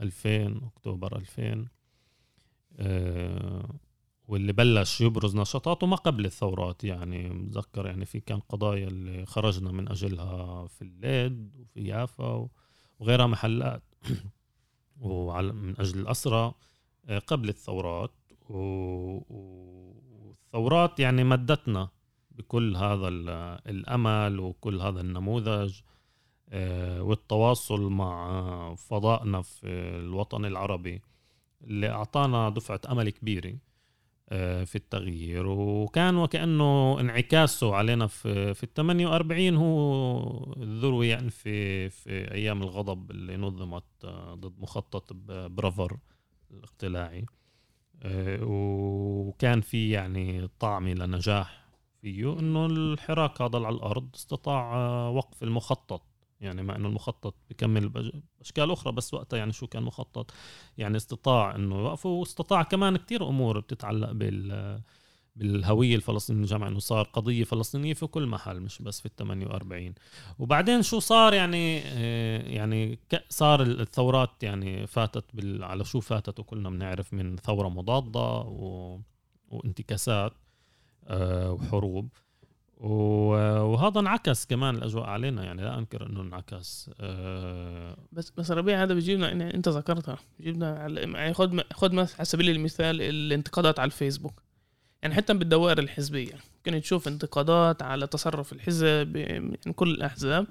2000 آه، أكتوبر 2000 واللي بلش يبرز نشاطاته ما قبل الثورات. يعني بتذكر يعني في كان قضايا اللي خرجنا من أجلها في الليد وفي يافا وغيرها محلات. وعلى من أجل الاسرى آه، قبل الثورات. والثورات يعني مدتنا بكل هذا الأمل وكل هذا النموذج آه، والتواصل مع فضائنا في الوطن العربي اللي أعطانا دفعة أمل كبيرة. في التغيير. وكان وكأنه انعكاسه علينا في في ال 48 هو الذروه يعني في في أيام الغضب اللي نظمت آه، ضد مخطط برافر الاقتلاعي. آه، وكان في يعني طعمه لنجاح فيه إنه الحراك هذا على الأرض استطاع وقف المخطط. يعني مع إنه المخطط بكمل بأشكال أخرى بس وقتها يعني شو كان مخطط يعني استطاع إنه يوقفه واستطاع كمان كتير أمور بتتعلق بال بالهوية الفلسطينية جمع إنه صار قضية فلسطينية في كل محل مش بس في ال 48 وبعدين شو صار يعني آه، يعني صار الثورات يعني فاتت بال على شو فاتت وكلنا بنعرف من ثورة مضادة و... وانتكاسات آه، وحروب. وهذا انعكس كمان الأجواء علينا يعني لا أنكر إنه انعكس. أه بس بس ربيع هذا بيجيبنا أنت ذكرتها بيجيبنا يعني خد خد على سبيل المثال الانتقادات على الفيسبوك. يعني حتى بالدوائر الحزبية ممكن تشوف انتقادات على تصرف الحزب من كل الأحزاب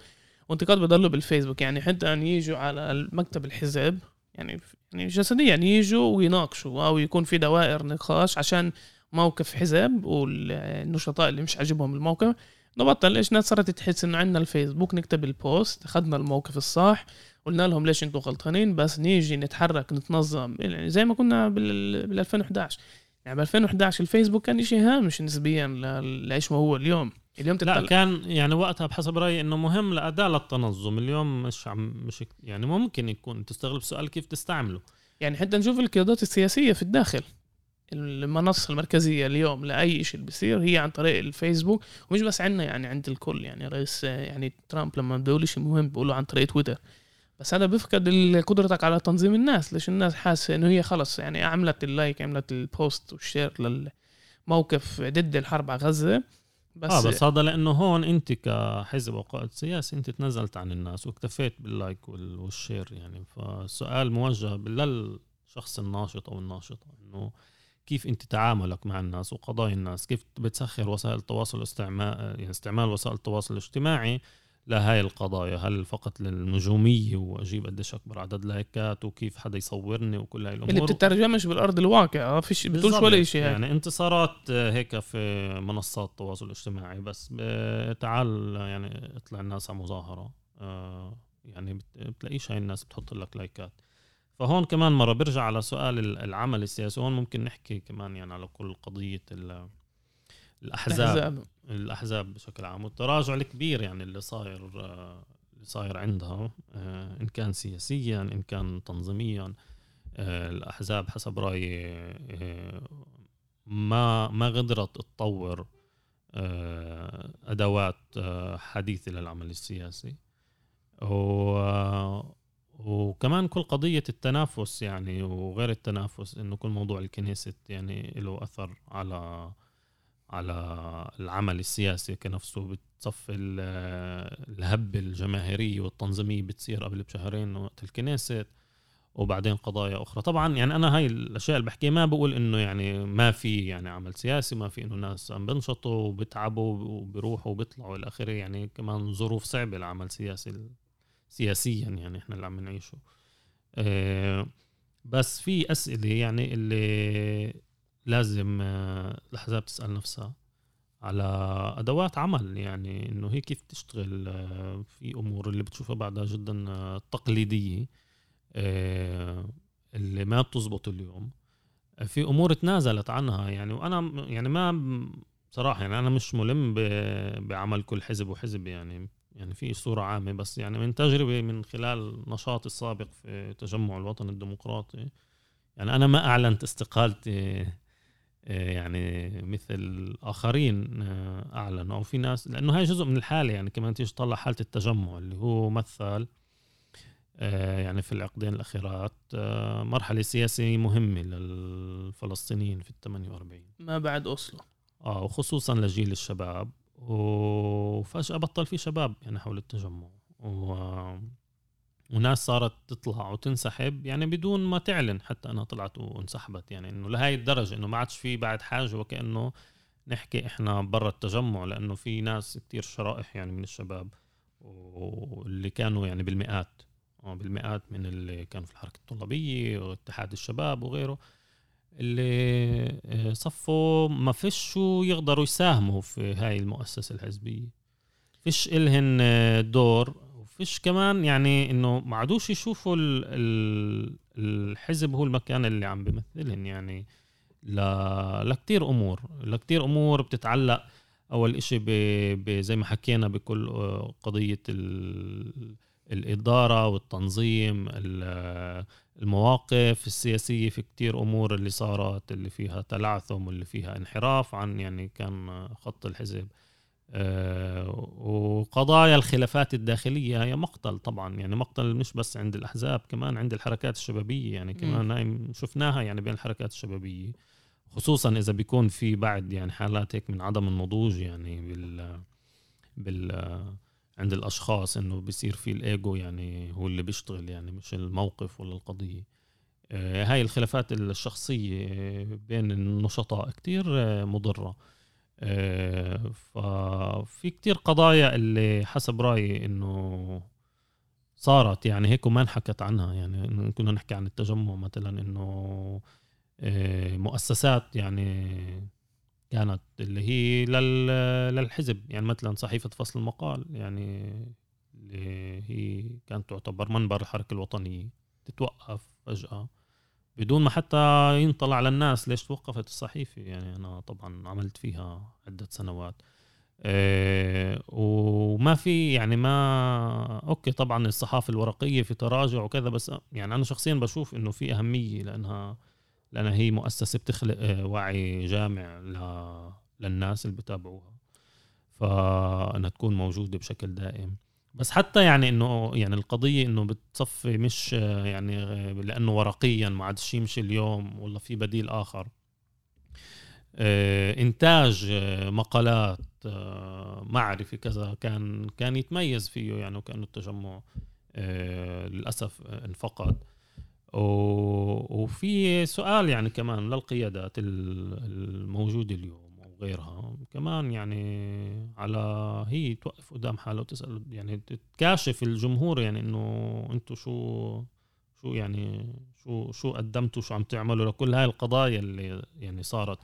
وانتقاد بضلوا بالفيسبوك. يعني حتى أن يجوا على مكتب الحزب يعني يعني جسديا يجوا ويناقشوا أو يكون في دوائر نقاش عشان موقف حزب والنشطاء اللي مش عاجبهم الموقف. نبطل ليش ناس صارت تحس إنه عندنا الفيسبوك نكتب البوست أخذنا الموقف الصح قلنا لهم ليش إنتم غلطانين؟ بس نيجي نتحرك نتنظم. يعني زي ما كنا بال, بال 2011 يعني ب 2011 الفيسبوك كان شيء هامش نسبيا لإيش ما هو اليوم. اليوم تتطلع. لا كان يعني وقتها بحسب رأيي إنه مهم لاداء للتنظم اليوم مش عم مش يعني ممكن يكون تستغرب سؤال كيف تستعمله. يعني حتى نشوف القيادات السياسية في الداخل. المنصة المركزية اليوم لأي شيء بيصير هي عن طريق الفيسبوك ومش بس عندنا يعني عند الكل يعني. رئيس يعني ترامب لما بيقول شيء مهم بيقوله عن طريق تويتر. بس هذا بيفقد قدرتك على تنظيم الناس. ليش الناس حاسة إنه هي خلص يعني عملت ال like عملت ال post وال share للموقف ضد الحرب على غزة. بس آه بس هذا لأنه هون أنت كحزب أو قائد سياسي أنت تنازلت عن الناس واكتفيت بال like وال share يعني. فالسؤال موجه للشخص الناشط أو الناشطة إنه كيف أنت تعاملك مع الناس وقضايا الناس؟ كيف بتسخر وسائل التواصل واستعمال يعني استعمال وسائل التواصل الاجتماعي لهاي القضايا؟ هل فقط للنجومية وأجيب قديش أكبر عدد لايكات وكيف حدا يصورني وكل هاي الأمور؟ اللي بتترجمش بالأرض الواقع آه فيش بتقولش ولا شيء يعني انتصارات هيك في منصات التواصل الاجتماعي بس. تعال يعني اطلع الناس على مظاهرة. آه، يعني بتلاقيش هاي الناس بتحط لك لايكات. فهون كمان مرة برجع على سؤال العمل السياسي. هون ممكن نحكي كمان يعني على كل قضية الأحزاب. الأحزاب, الأحزاب بشكل عام والتراجع الكبير يعني اللي صاير اللي صاير عندها آه، إن كان سياسيا إن كان تنظيميا آه، الأحزاب حسب رأيي آه، ما ما قدرت تطور أدوات حديثة للعمل السياسي. و وكمان كل قضية التنافس يعني وغير التنافس إنه كل موضوع الكنيست يعني له أثر على على العمل السياسي كنفسه. بتصفي الهبة الجماهيرية والتنظيمية بتصير قبل بشهرين وقت الكنيست وبعدين قضايا أخرى. طبعا يعني أنا هاي الأشياء اللي بحكيها ما بقول إنه يعني ما في يعني عمل سياسي ما في إنه ناس عم بنشطوا وبتعبوا وبيروحوا وبيطلعوا إلى آخره. يعني كمان ظروف صعبة العمل السياسي سياسيا يعني إحنا اللي عم نعيشه. آه، بس في أسئلة يعني اللي لازم آه، الاحزاب تسال نفسها على أدوات عمل يعني إنه هي كيف تشتغل آه، في أمور اللي بتشوفها بعدها جدا تقليدية اللي ما بتزبط اليوم. في أمور تنازلت عنها يعني وأنا يعني ما بصراحه يعني أنا مش ملم بعمل كل حزب وحزب يعني. يعني في صورة عامة بس يعني من تجربة من خلال نشاطي السابق في تجمع الوطن الديمقراطي يعني أنا ما أعلنت استقالتي آه، يعني مثل الآخرين آه، أعلنوا. أو في ناس لأنه هاي جزء من الحالة يعني كمان تيجي تطلع حالة التجمع اللي هو مثل آه، يعني في العقدين الأخيرات مرحلة سياسية مهمة للفلسطينيين في ال 48 ما بعد أوسلو. آه وخصوصا لجيل الشباب. وفجأة بطل في شباب يعني حول التجمع. و... وناس صارت تطلع وتنسحب يعني بدون ما تعلن حتى أنها طلعت وانسحبت. يعني إنه لهي الدرجة إنه ما عادش في بعد حاجة وكأنه نحكي إحنا برا التجمع لأنه في ناس كتير شرائح يعني من الشباب واللي كانوا يعني بالمئات. آه، بالمئات من اللي كانوا في الحركة الطلابية واتحاد الشباب وغيره. اللي آه، صفوا ما فيش يقدروا يساهموا في هاي المؤسسة الحزبية فيش إلهن آه، دور وفيش كمان يعني إنه ما عادوش يشوفوا الحزب هو المكان اللي عم بيمثلهن يعني. لكتير أمور لكتير أمور بتتعلق أول إشي زي ما حكينا بكل آه، قضية ال... الإدارة والتنظيم المواقف السياسية في كتير أمور اللي صارت اللي فيها تلعثم واللي فيها انحراف عن يعني كان خط الحزب. آه، وقضايا الخلافات الداخلية هي مقتل طبعا يعني مقتل مش بس عند الأحزاب كمان عند الحركات الشبابية يعني كمان هاي شفناها يعني بين الحركات الشبابية خصوصا إذا بيكون في بعد يعني حالات هيك من عدم النضوج يعني بال بال عند الأشخاص إنه بيصير في الإيجو يعني هو اللي بيشتغل يعني مش الموقف ولا القضية. آه، هاي الخلافات الشخصية بين النشطاء كتير آه، مضرة. آه، ففي كتير قضايا اللي حسب رأيي إنه صارت يعني هيك وما انحكت عنها. يعني كنا نحكي عن التجمع مثلا إنه مؤسسات يعني كانت اللي هي للحزب يعني مثلا صحيفة فصل المقال يعني اللي هي كانت تعتبر منبر الحركة الوطنية تتوقف فجأة بدون ما حتى ينطلع للناس ليش توقفت الصحيفة. يعني أنا طبعا عملت فيها عدة سنوات. إيه وما في يعني ما أوكي طبعا الصحافة الورقية في تراجع وكذا بس يعني أنا شخصيا بشوف إنه في أهمية لأنها لأنها هي مؤسسة بتخلق آه، وعي جامع للناس اللي بتابعوها. فانها تكون موجودة بشكل دائم. بس حتى يعني إنه يعني القضية إنه بتصفي مش آه، يعني آه، لأنه ورقيا ما عادش يمشي اليوم والله في بديل آخر. إنتاج مقالات معرفي كذا كان كان يتميز فيه يعني وكأنه التجمع للأسف انفقد. وفي سؤال يعني كمان للقيادات الموجودة اليوم وغيرها كمان يعني على هي توقف قدام حالها وتسأل يعني تكاشف الجمهور يعني إنه أنتم شو شو يعني شو شو قدمتوا شو عم تعملوا لكل هاي القضايا اللي يعني صارت.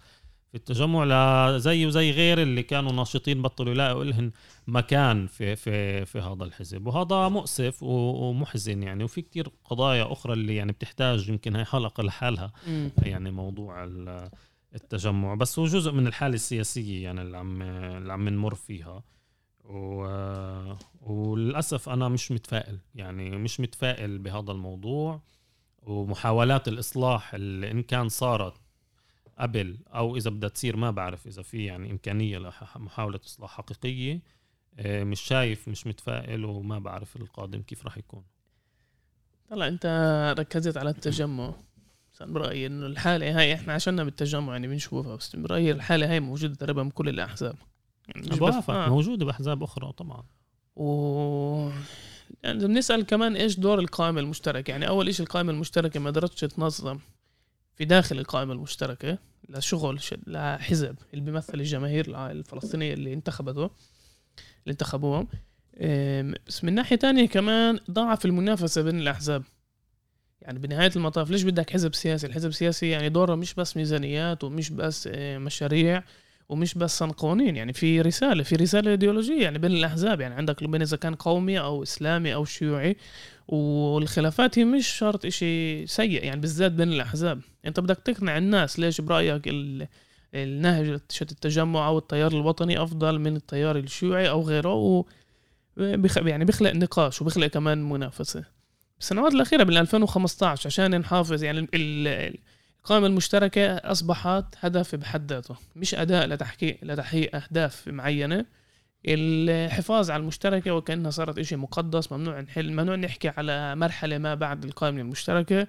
في التجمع لا زي وزي غير اللي كانوا ناشطين بطلوا يلاقوا لهم مكان في في في هذا الحزب. وهذا مؤسف ومحزن يعني. وفي كتير قضايا أخرى اللي يعني بتحتاج يمكن هي حلقة لحالها يعني موضوع التجمع. بس هو جزء من الحالة السياسية يعني اللي عم اللي عم نمر فيها. و... وللأسف أنا مش متفائل يعني مش متفائل بهذا الموضوع. ومحاولات الإصلاح اللي إن كان صارت قبل أو إذا بدها تصير ما بعرف إذا في يعني إمكانية لمحاوله إصلاح حقيقية. آه، مش شايف مش متفائل وما بعرف القادم كيف راح يكون. طلع أنت ركزت على التجمع. برأيي إنه الحالة هاي إحنا عشنا بالتجمع يعني بنشوفها بس برأيي الحالة هاي موجودة تقريبا بكل الأحزاب. يعني مش بس آه. موجودة بأحزاب أخرى طبعا. و يعني بنسال كمان إيش دور القائمه المشتركه يعني أول شيء القائمه المشتركه ما قدرتش تنظم. في داخل القائمة المشتركة لشغل لحزب اللي بيمثل الجماهير الفلسطينية اللي انتخبته اللي انتخبوهم. بس من ناحية تانية كمان ضعف المنافسة بين الأحزاب. يعني بنهاية المطاف ليش بدك حزب سياسي؟ الحزب السياسي يعني دوره مش بس ميزانيات ومش بس مشاريع ومش بس قوانين يعني في رسالة في رسالة إيديولوجية يعني بين الأحزاب. يعني عندك بين إذا كان قومي أو إسلامي أو شيوعي والخلافات هي مش شرط إشي سيء يعني بالذات بين الأحزاب. أنت بدك تقنع الناس ليش برأيك النهج التجمع أو التيار الوطني أفضل من التيار الشيوعي أو غيره؟ و يعني بيخلق نقاش وبيخلق كمان منافسة. بالسنوات الأخيرة بال 2015 عشان نحافظ يعني القائمة المشتركة أصبحت هدف بحد ذاته مش أداة لتحقيق لتحقيق أهداف معينة. الحفاظ على المشتركة وكأنها صارت إشي مقدس ممنوع نحل ممنوع نحكي على مرحلة ما بعد القائمة المشتركة.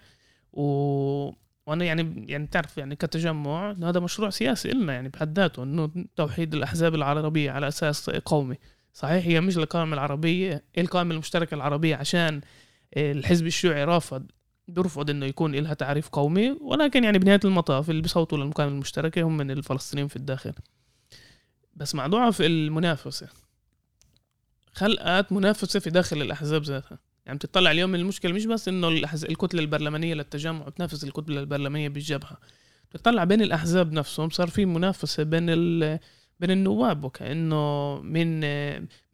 و... وأنا يعني يعني تعرف يعني كتجمع هذا مشروع سياسي لنا يعني بحد ذاته إنه توحيد الأحزاب العربية على أساس قومي. صحيح هي مش القائمة العربية القائمة المشتركة العربية عشان الحزب الشيوعي رافض بيرفض إنه يكون لها تعريف قومي ولكن يعني بنهاية المطاف اللي بيصوتوا للمقاومة المشتركة هم من الفلسطينيين في الداخل. بس مع ضعف المنافسة خلقت منافسة في داخل الأحزاب ذاتها. يعني بتطلع اليوم المشكلة مش بس إنه الكتلة البرلمانية للتجمع بتنافس الكتلة البرلمانية بالجبهة. بتطلع بين الأحزاب نفسهم صار في منافسة بين بين النواب وكأنه من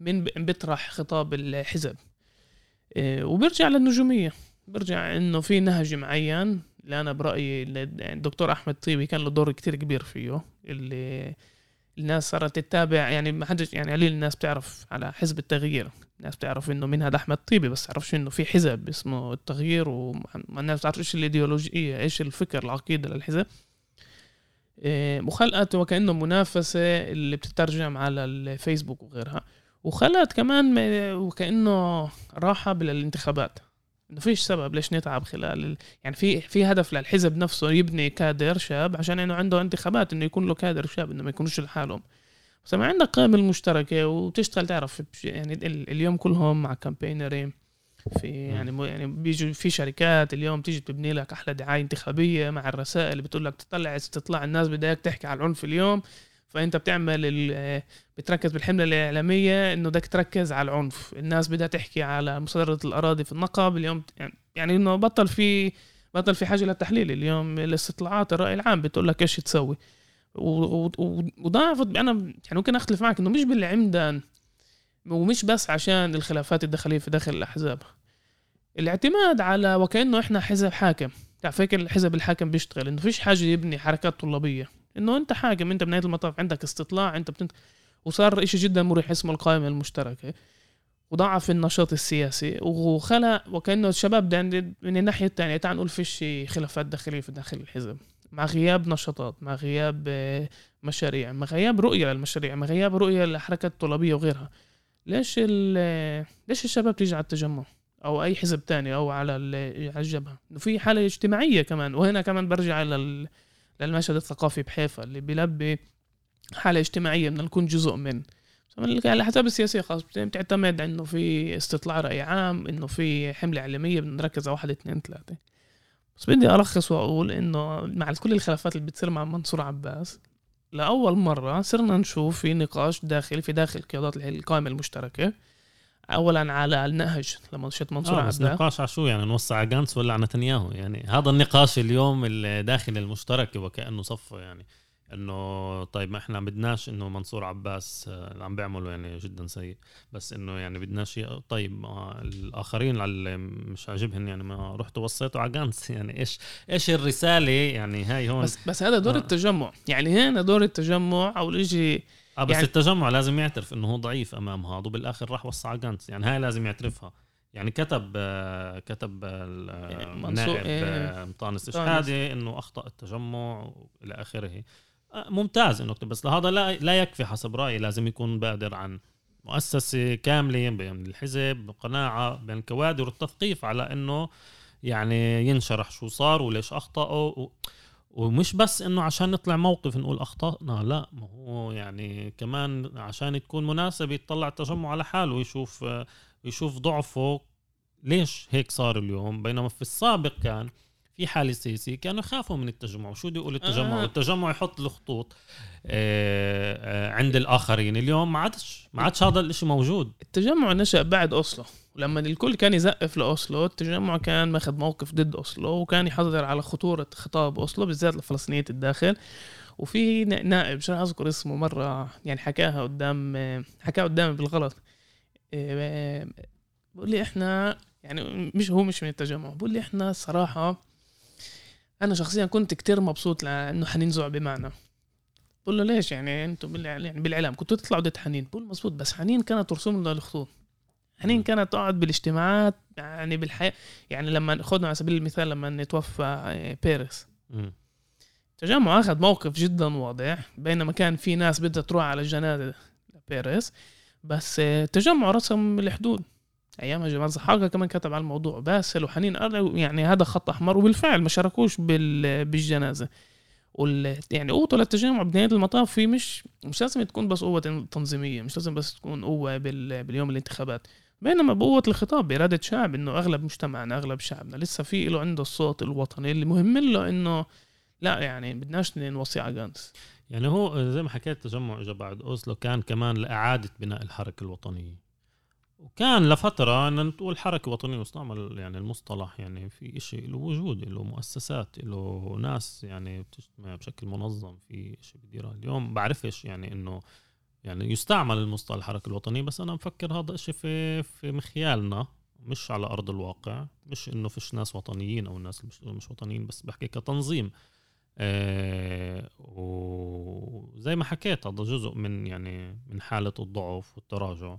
من بيطرح خطاب الحزب. إيه، وبيرجع للنجومية. برجع إنه في نهج معين. اللي أنا برأيي الدكتور أحمد طيبي كان له دور كتير كبير فيه اللي الناس صارت تتابع يعني ما حدش يعني قليل الناس بتعرف على حزب التغيير. الناس بتعرف إنه من هذا احمد طيبي بس تعرفش إنه في حزب اسمه التغيير وما الناس بتعرف إيش الإيديولوجية إيش الفكر العقيده للحزب. إيه، وخلقت وكأنه منافسة اللي بتترجم على الفيسبوك وغيرها. وخلقت كمان وكأنه راحة بالانتخابات انه فيش سبب ليش نتعب خلال ال... يعني في في هدف للحزب نفسه يبني كادر شاب عشان إنه عنده انتخابات إنه يكون له كادر شاب إنه ما يكونوش لحالهم. بس لما عندك قائمة المشتركة وتشتغل تعرف يعني اليوم كلهم مع كامبينري في يعني يعني بيجوا في شركات اليوم تيجي تبني لك أحلى دعاية انتخابية مع الرسائل بتقول لك تطلع تطلع الناس بدك تحكي على العنف اليوم. فأنت بتعمل بتركز بالحملة الإعلامية إنه بدك تركز على العنف. الناس بدها تحكي على مصادره الأراضي في النقب اليوم يعني إنه بطل في بطل في حاجة للتحليل. اليوم الاستطلاعات الرأي العام بتقول لك إيش تسوي. وضعفت أنا يعني ممكن أختلف معك إنه مش بالعمدان ومش بس عشان الخلافات الداخلية في داخل الأحزاب. الاعتماد على وكأنه إحنا حزب حاكم. تعرف الحزب الحاكم بيشتغل إنه فيش حاجة يبني حركات طلابية. إنه أنت حاكم أنت بنهاية المطاف عندك استطلاع أنت بتنت... وصار إشي جدا مريح اسمه القائمة المشتركة وضعف النشاط السياسي وخلق وكأنه الشباب من الناحية الثانية تعال نقول فيش خلافات داخلية في داخل الحزب مع غياب نشاطات مع غياب آه، مشاريع مع غياب رؤية للمشاريع مع غياب رؤية للحركات الطلابيه وغيرها. ليش ليش الشباب تيجي على التجمع؟ أو أي حزب تاني أو على على الجبهة؟ في حالة اجتماعية كمان وهنا كمان برجع لل للمشهد الثقافي بحيفا اللي بيلبي حالة اجتماعية بدنا نكون جزء من. الأحزاب السياسية خلاص بتعتمد إنه في استطلاع رأي عام إنه في حملة إعلامية بدنا نركز على واحد اثنين ثلاثة. بس بدي ألخص وأقول إنه مع كل الخلافات اللي بتصير مع منصور عباس لأول مرة صرنا نشوف في نقاش داخلي في داخل قيادات القائمة المشتركة اولا على النهج لما شفت منصور آه بس نقاش على شو يعني نوسع على جانس ولا على نتنياهو. يعني هذا النقاش اليوم الداخل المشترك وكأنه صفه يعني إنه طيب ما إحنا بدناش إنه منصور عباس آه، اللي عم بيعمله يعني جدا سيء. بس إنه يعني بدناش طيب ما الآخرين اللي مش عاجبهم يعني ما رحتوا وصيتوا على جانس. يعني إيش إيش الرسالة؟ يعني هاي هون. بس بس هذا دور آه. التجمع. يعني هنا دور التجمع أو الاشي آه بس يعني التجمع لازم يعترف إنه هو ضعيف امام هذا وبالاخر راح وصى على جانس يعني هاي لازم يعترفها. يعني كتب آه، كتب النائب إيه. مطانس اشهادي إنه أخطأ التجمع إلى آخره. ممتاز إنه اكتب بس لهذا لا لا يكفي حسب رأيي. لازم يكون بادر عن مؤسسة كاملة بين الحزب قناعة بين الكوادر والتثقيف على إنه يعني ينشرح شو صار وليش أخطأوا و... ومش بس إنه عشان نطلع موقف نقول أخطأنا لا ما هو يعني كمان عشان تكون مناسبه يطلع التجمع على حاله ويشوف يشوف ضعفه ليش هيك صار اليوم؟ بينما في السابق كان في حالة سياسية كانوا يخافوا من التجمع. وشو بده يقول التجمع؟ آه. التجمع يحط الخطوط آه آه عند الآخرين. اليوم ما عادش ما عادش هذا الشيء موجود. التجمع نشأ بعد أوسلو. ولما الكل كان يزقف لأوسلو التجمع كان ماخذ موقف ضد أوسلو وكان يحذر على خطورة خطاب أوسلو بالذات لفلسطينية الداخل. وفي نائب مش أذكر اسمه مرة يعني حكاها قدام حكاها قدامي بالغلط. آه، بقول لي إحنا يعني مش هو مش من التجمع بقول لي إحنا صراحة أنا شخصيا كنت كتير مبسوط لأنه حنين زعبي معنا بقول له ليش يعني أنتم يعني بالإعلام؟ كنتوا تطلعوا ضد حنين. بقول مزبوط بس حنين كانت ترسم لنا الخطوط حنين كانت تقعد بالاجتماعات يعني بالحياة يعني لما خذنا على سبيل المثال لما نتوفى آه، بيرس. التجمع أخذ موقف جدا واضح بينما كان في ناس بدها تروح على الجنازة بيرس بس التجمع آه، رسم الحدود. ايامها جمال زحاقة كمان كتب على الموضوع باسل وحنين قالوا يعني هذا خط أحمر وبالفعل ما شاركوش بالجنازة. وال يعني قوته للتجمع بنهاية المطاف في مش مش لازم تكون بس قوة تنظيمية مش لازم بس تكون قوة بال... باليوم الانتخابات. بينما بقوة الخطاب بإرادة شعب إنه أغلب مجتمعنا أغلب شعبنا لسه في له عنده الصوت الوطني اللي مهم له إنه لا يعني بدناش نوصي على جانس. يعني هو زي ما حكيت التجمع اجى بعد أوسلو كان كمان لإعادة بناء الحركة الوطنية. وكان لفترة أن نقول حركة وطنية واستعمل يعني المصطلح يعني في إشي له وجود له مؤسسات له ناس يعني بتجتمع بشكل منظم في إشي بديرها اليوم. بعرفش يعني إنه يعني يستعمل المصطلح الحركة الوطنية بس أنا مفكر هذا إشي في في مخيالنا مش على أرض الواقع. مش إنه فيش ناس وطنيين أو ناس مش, مش وطنيين بس بحكي كتنظيم. آه وزي ما حكيت هذا جزء من يعني من حالة الضعف والتراجع.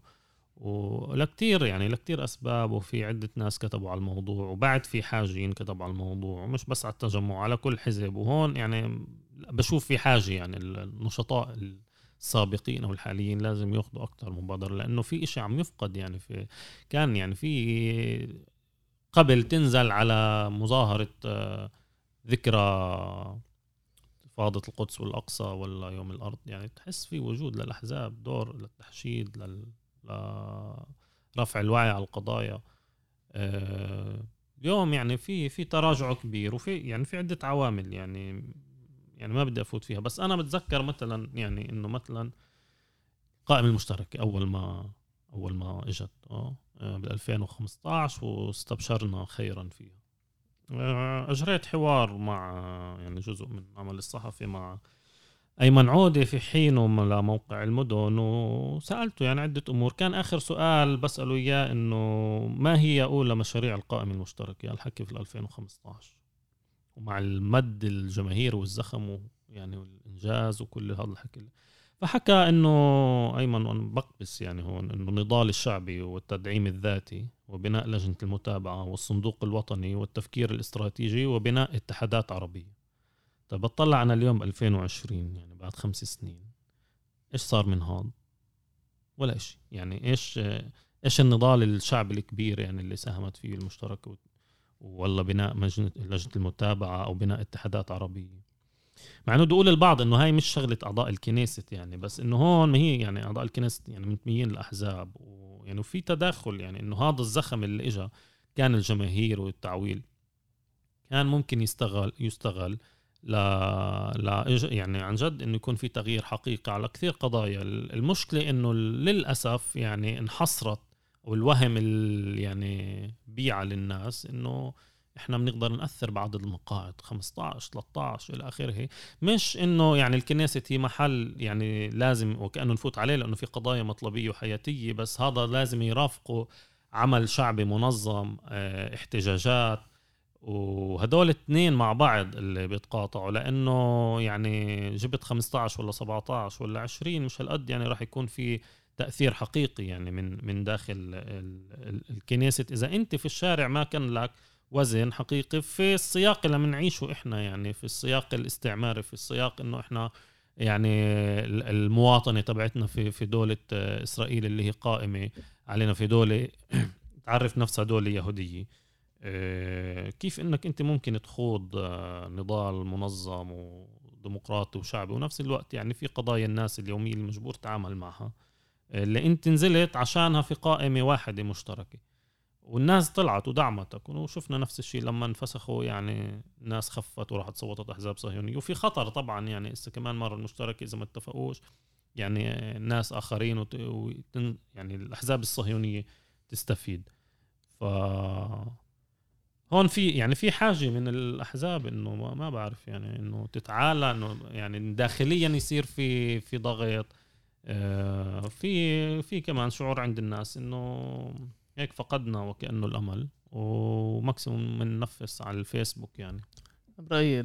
ولكتير يعني لكتير أسباب وفي عدة ناس كتبوا على الموضوع وبعد في حاجين كتبوا على الموضوع ومش بس على التجمع على كل حزب. وهون يعني بشوف في حاجة يعني النشطاء السابقين أو الحاليين لازم ياخذوا أكثر مبادرة لأنه في إشي عم يفقد يعني في كان يعني في قبل تنزل على مظاهرة آه، ذكرى انتفاضة القدس والأقصى ولا يوم الأرض. يعني تحس في وجود للأحزاب دور للتحشيد لل لرفع الوعي على القضايا. آه، اليوم يعني في في تراجع كبير وفي يعني في عدة عوامل يعني يعني ما بدي أفوت فيها. بس أنا بتذكر مثلا يعني إنه مثلا قائمه المشتركه أول ما أول ما إجت آه بال 2015 واستبشرنا خيرا فيها. آه، أجريت حوار مع يعني جزء من عمل الصحفي مع أيمن عودة في حينه لموقع المدن وسألته يعني عدة أمور. كان آخر سؤال بسأله إياه إنه ما هي أولى مشاريع القائمة المشتركة الحكي في 2015 ومع المد الجماهير والزخم يعني والإنجاز وكل هذا الحكي. فحكى إنه أيمن وأنا بقبس يعني هون إنه النضال الشعبي والتدعيم الذاتي وبناء لجنة المتابعة والصندوق الوطني والتفكير الاستراتيجي وبناء اتحادات عربية. طيب بطلع أنا اليوم 2020 يعني بعد خمس سنين. إيش صار من هون؟ ولا شيء يعني إيش إيش النضال الشعبي الكبير يعني اللي ساهمت فيه المشترك ولا بناء لجنة المتابعة أو بناء اتحادات عربية. مع إنه بدي أقول البعض إنه هاي مش شغلة أعضاء الكنيست يعني بس إنه هون ما هي يعني أعضاء الكنيست يعني منتميين للاحزاب ويعني في تداخل يعني إنه هذا الزخم اللي اجى كان الجماهير والتعويل كان ممكن يستغل يستغل لا لا يعني عن جد إنه يكون في تغيير حقيقي على كثير قضايا. المشكلة إنه للأسف يعني انحصرت والوهم اللي يعني بيع للناس إنه إحنا بنقدر نأثر بعدد المقاعد 15 13 إلى آخره. مش إنه يعني الكنيسة هي محل يعني لازم وكأنه نفوت عليه لأنه في قضايا مطلبية وحياتية بس هذا لازم يرافقه عمل شعبي منظم آه احتجاجات وهدول اثنين مع بعض اللي بيتقاطعوا لأنه يعني جبت 15 ولا 17 ولا 20 مش هالقد يعني راح يكون في تأثير حقيقي يعني من من داخل الكنيسة إذا أنت في الشارع ما كان لك وزن حقيقي في السياق اللي بنعيشه إحنا يعني في السياق الاستعماري في السياق إنه إحنا يعني المواطنة تبعتنا في في دولة إسرائيل اللي هي قائمة علينا في دولة تعرف نفسها دولة يهودية. كيف إنك أنت ممكن تخوض آه، نضال منظم وديمقراطي وشعبي ونفس الوقت يعني في قضايا الناس اليومية اللي مجبور تتعامل معها اللي أنت نزلت عشانها في قائمة واحدة مشتركة. والناس طلعت ودعمتك وشفنا نفس الشيء لما انفسخوا يعني الناس خفت وراحت صوتت أحزاب صهيونية. وفي خطر طبعا يعني هسه كمان مرة المشتركة إذا ما اتفقوش يعني ناس آخرين وت... وتن... يعني الأحزاب الصهيونية تستفيد. ف هون في يعني في حاجة من الأحزاب إنه ما, بعرف يعني إنه تتعالى إنه يعني داخليا يصير في في ضغط. آه، في في كمان شعور عند الناس إنه هيك فقدنا وكأنه الأمل وماكسيموم بننفس على الفيسبوك يعني. برأيي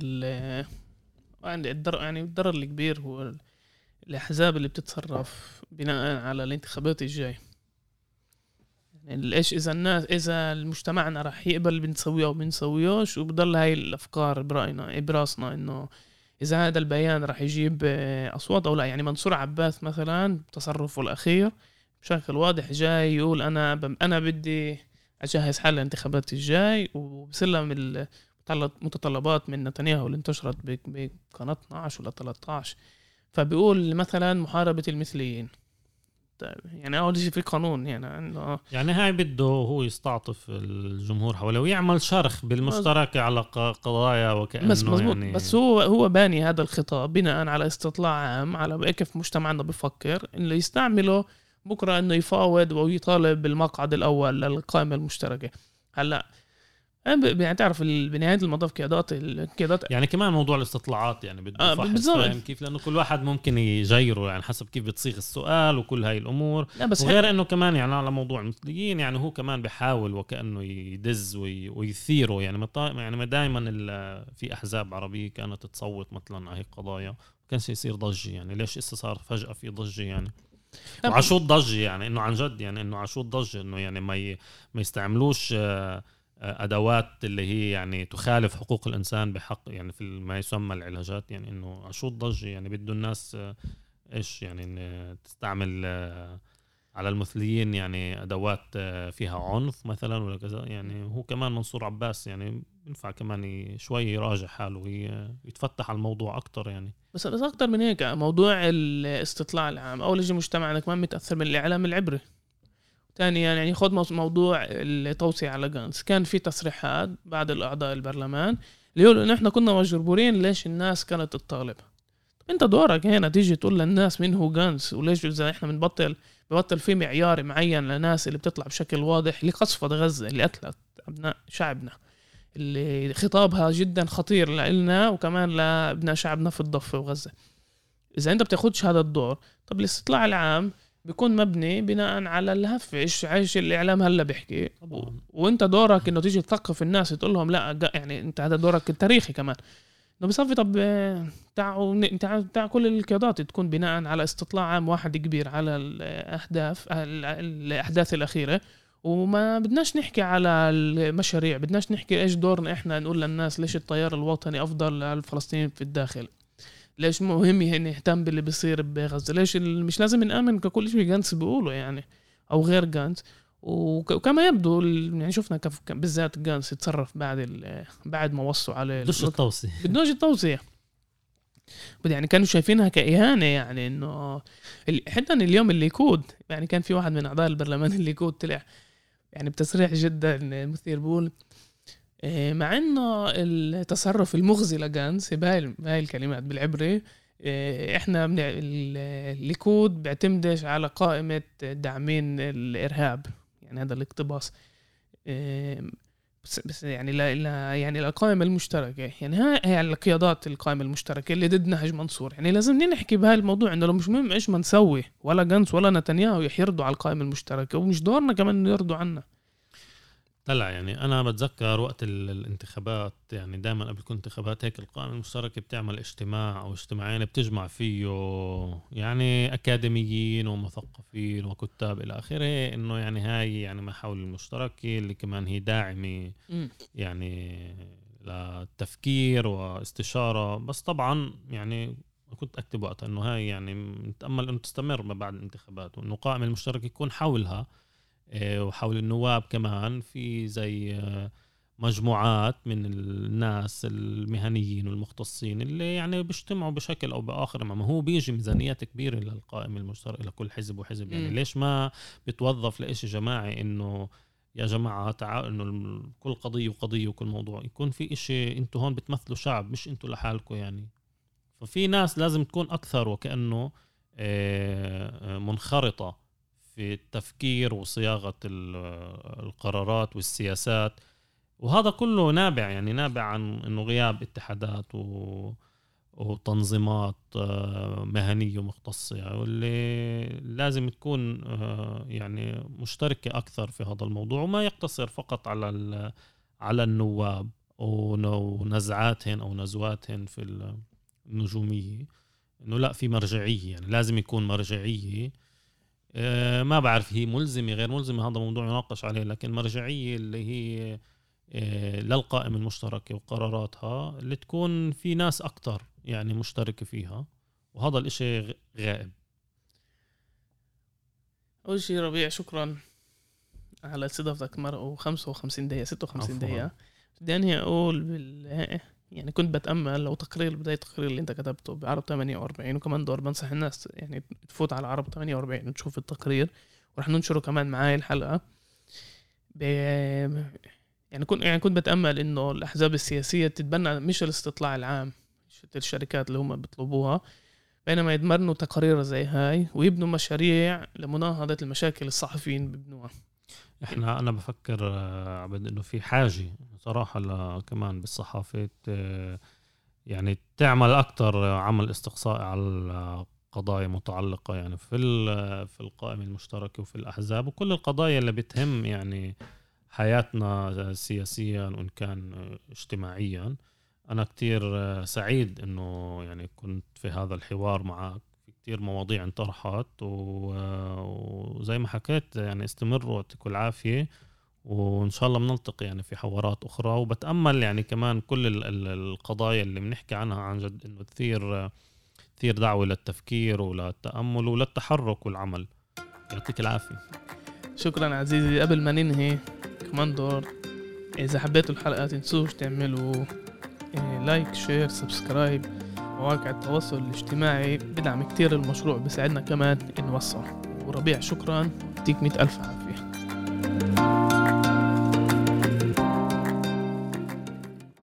عندي الضرر يعني الضرر الكبير هو الأحزاب اللي بتتصرف بناء على الانتخابات الجاي يعني ليش إذا الناس إذا مجتمعنا راح يقبل بنسويه أو بنسويهش وبضل هاي الأفكار براينا براسنا إنه إذا هذا البيان راح يجيب أصوات أو لا. يعني منصور عباس مثلا بتصرفه الأخير بشكل واضح جاي يقول أنا أنا بدي أجهز حال الانتخابات الجاي وبسلم المتطلبات من نتنياهو اللي انتشرت بقناه 12 ولا 13 فبيقول مثلا محاربة المثليين. يعني اول شيء في قانون يعني انه يعني هاي بده هو يستعطف الجمهور حوله ويعمل شرخ بالمشتركه على قضايا وكأنه بس مزبوط يعني بس هو هو باني هذا الخطاب بناء على استطلاع عام على كيف مجتمعنا بفكر انه يستعمله بكرة إنه يفاوض ويطالب بالمقعد الأول للقائمة المشتركة. هلأ يعني تعرف بنهاية المطاف قيادات القيادات يعني كمان موضوع الاستطلاعات يعني بده آه بالضبط. كيف؟ لأنه كل واحد ممكن يغيره يعني حسب كيف بتصيغ السؤال وكل هاي الأمور. لا بس وغير إنه كمان يعني على موضوع المثليين يعني هو كمان بحاول وكأنه يدز ويثيره. يعني يعني دائما في أحزاب عربية كانت تصوت مثلا على هيك قضايا. كانش يصير ضجة يعني ليش هسه صار فجأة في ضجة يعني؟ وعشوط ضجة يعني إنه عن جد يعني إنه عشوط ضجة إنه يعني ما ي... ما يستعملوش آه، أدوات اللي هي يعني تخالف حقوق الإنسان بحق يعني في ما يسمى العلاجات يعني إنه عشوط ضجة يعني بده الناس آه، إيش يعني تستعمل على المثليين يعني أدوات فيها عنف مثلا ولا كذا يعني هو كمان منصور عباس يعني ينفع كمان شوي يراجع حاله ويتفتح على الموضوع أكثر يعني. بس بس أكثر من هيك موضوع الاستطلاع العام أول شيء مجتمعنا كمان متاثر من الاعلام العبري. ثانيا يعني خذ موضوع التوصية على جانس. كان في تصريحات بعد الأعضاء البرلمان اللي يقولوا إنه إحنا كنا مجبورين ليش الناس كانت تطالب أنت دورك هنا تيجي تقول للناس مين هو جانس وليش إذا إحنا بنبطل ببطل في معيار معين لناس اللي بتطلع بشكل واضح لقصفة غزة اللي قتلت ابناء شعبنا. اللي خطابها جدا خطير لنا وكمان لأبناء شعبنا في الضفة وغزة. إذا أنت بتاخدش هذا الدور طب الاستطلاع العام بيكون مبني بناء على الهف. إيش إيش الإعلام هلأ بيحكي. وأنت دورك إنه تيجي تثقف الناس تقول لهم لأ يعني أنت هذا دورك التاريخي كمان. إنه بصفي طب تعوا تاع كل القيادات تكون بناء على استطلاع عام واحد كبير على الأهداف الأحداث الأخيرة. وما بدناش نحكي على المشاريع بدناش نحكي إيش دورنا إحنا نقول للناس ليش التيار الوطني أفضل للفلسطينيين في الداخل. ليش مهم نهتم باللي بيصير بغزة؟ ليش مش لازم نامن ككل شيء جانس بيقوله يعني أو غير جانس. وكما يبدو يعني شفنا كيف بالذات جانس يتصرف بعد بعد ما وصوا عليه بدوش التوصية. بدوش التوصية. يعني كانوا شايفينها كإهانة يعني إنه حتى اليوم الليكود يعني كان في واحد من أعضاء البرلمان الليكود طلع يعني بتصريح جدا. مثير إيه، مع إنه التصرف المغزي لجانس بهاي بهاي الكلمات بالعبري إيه، إحنا الليكود بيعتمدش على قائمة داعمين الإرهاب يعني هذا الاقتباس. إيه، بس, بس يعني لا, يعني القائمة المشتركة يعني هاي هي القيادات القائمة المشتركة اللي ضد نهج منصور. يعني لازم نحكي بهاي الموضوع إنه لو مش مهم إيش ما نسوي ولا جنس ولا نتنياهو يرضوا على القائمة المشتركة ومش دورنا كمان يرضوا عنا. طلع يعني أنا بتذكر وقت الانتخابات يعني دائما قبل كل انتخابات هيك القائمة المشتركة بتعمل اجتماع أو اجتماعين بتجمع فيه يعني أكاديميين ومثقفين وكتاب إلى آخره إنه يعني هاي يعني محاول المشتركة اللي كمان هي داعمة يعني للتفكير واستشارة. بس طبعا يعني كنت أكتب وقتها إنه هاي يعني نتامل إنه تستمر ما بعد الانتخابات وإنه القائمه المشتركة يكون حولها وحول النواب كمان في زي آه، مجموعات من الناس المهنيين والمختصين اللي يعني بيجتمعوا بشكل أو بآخر. ما هو بيجي ميزانيات كبيرة للقائمه المشتركه لكل حزب وحزب. يعني م. ليش ما بتوظف لإشي جماعي إنه يا جماعة تعالوا إنه كل قضية وقضية وكل موضوع. يكون في إشي أنتوا هون بتمثلوا شعب مش أنتوا لحالكم يعني. ففي ناس لازم تكون أكثر وكأنه آه، منخرطة. في التفكير وصياغة القرارات والسياسات. وهذا كله نابع يعني نابع عن إنه غياب اتحادات و وتنظيمات آه، مهنية ومختصة واللي لازم تكون آه، يعني مشتركة أكثر في هذا الموضوع وما يقتصر فقط على على النواب ونزعاتهن أو نزواتهن في النجومية. إنه لا في مرجعية يعني لازم يكون مرجعية ما بعرف هي ملزمة غير ملزمة هذا موضوع يناقش عليه لكن مرجعية اللي هي آه، للقائمة المشتركة وقراراتها اللي تكون في ناس أكتر يعني مشتركة فيها وهذا الإشي غائب. أول شيء ربيع شكرا على استضافتك مرة 55 دقيقة 56 دقيقة. بدي أنهي أقول بال يعني كنت بتأمل لو تقرير بداية التقرير اللي انت كتبته بعرب 48 وكمان دور بنصح الناس يعني تفوت على عرب 48 وتشوف التقرير. ورح ننشره كمان معاي الحلقة. ب... يعني كنت يعني كنت بتأمل إنه الأحزاب السياسية تتبنى مش الاستطلاع العام الشركات اللي هم بيطلبوها بينما يدمرنوا تقارير زي هاي ويبنوا مشاريع لمناهضة المشاكل الصحفيين ببنوها إحنا أنا بفكر آه، عبد إنه في حاجة صراحة كمان بالصحافة يعني تعمل أكثر عمل استقصائي على قضايا متعلقة يعني في في القائمة المشتركة وفي الأحزاب وكل القضايا اللي بتهم يعني حياتنا سياسيا وإن كان اجتماعيا. أنا كتير سعيد إنه يعني كنت في هذا الحوار معك. في كتير مواضيع انطرحت وزي ما حكيت يعني استمروا يعطيكم العافية وإن شاء الله بنلتقي يعني في حوارات أخرى. وبتأمل يعني كمان كل القضايا اللي بنحكي عنها عن جد إنه تثير تثير دعوة للتفكير وللتأمل وللتحرك والعمل. يعطيك العافية. شكرا عزيزي. قبل ما ننهي كمان دور. إذا حبيتوا الحلقة تنسوش تعملوا like share subscribe. مواقع التواصل الاجتماعي بدعم كتير المشروع بيساعدنا كمان نوصل. وربيع شكرا. يعطيك مئة ألف عافية.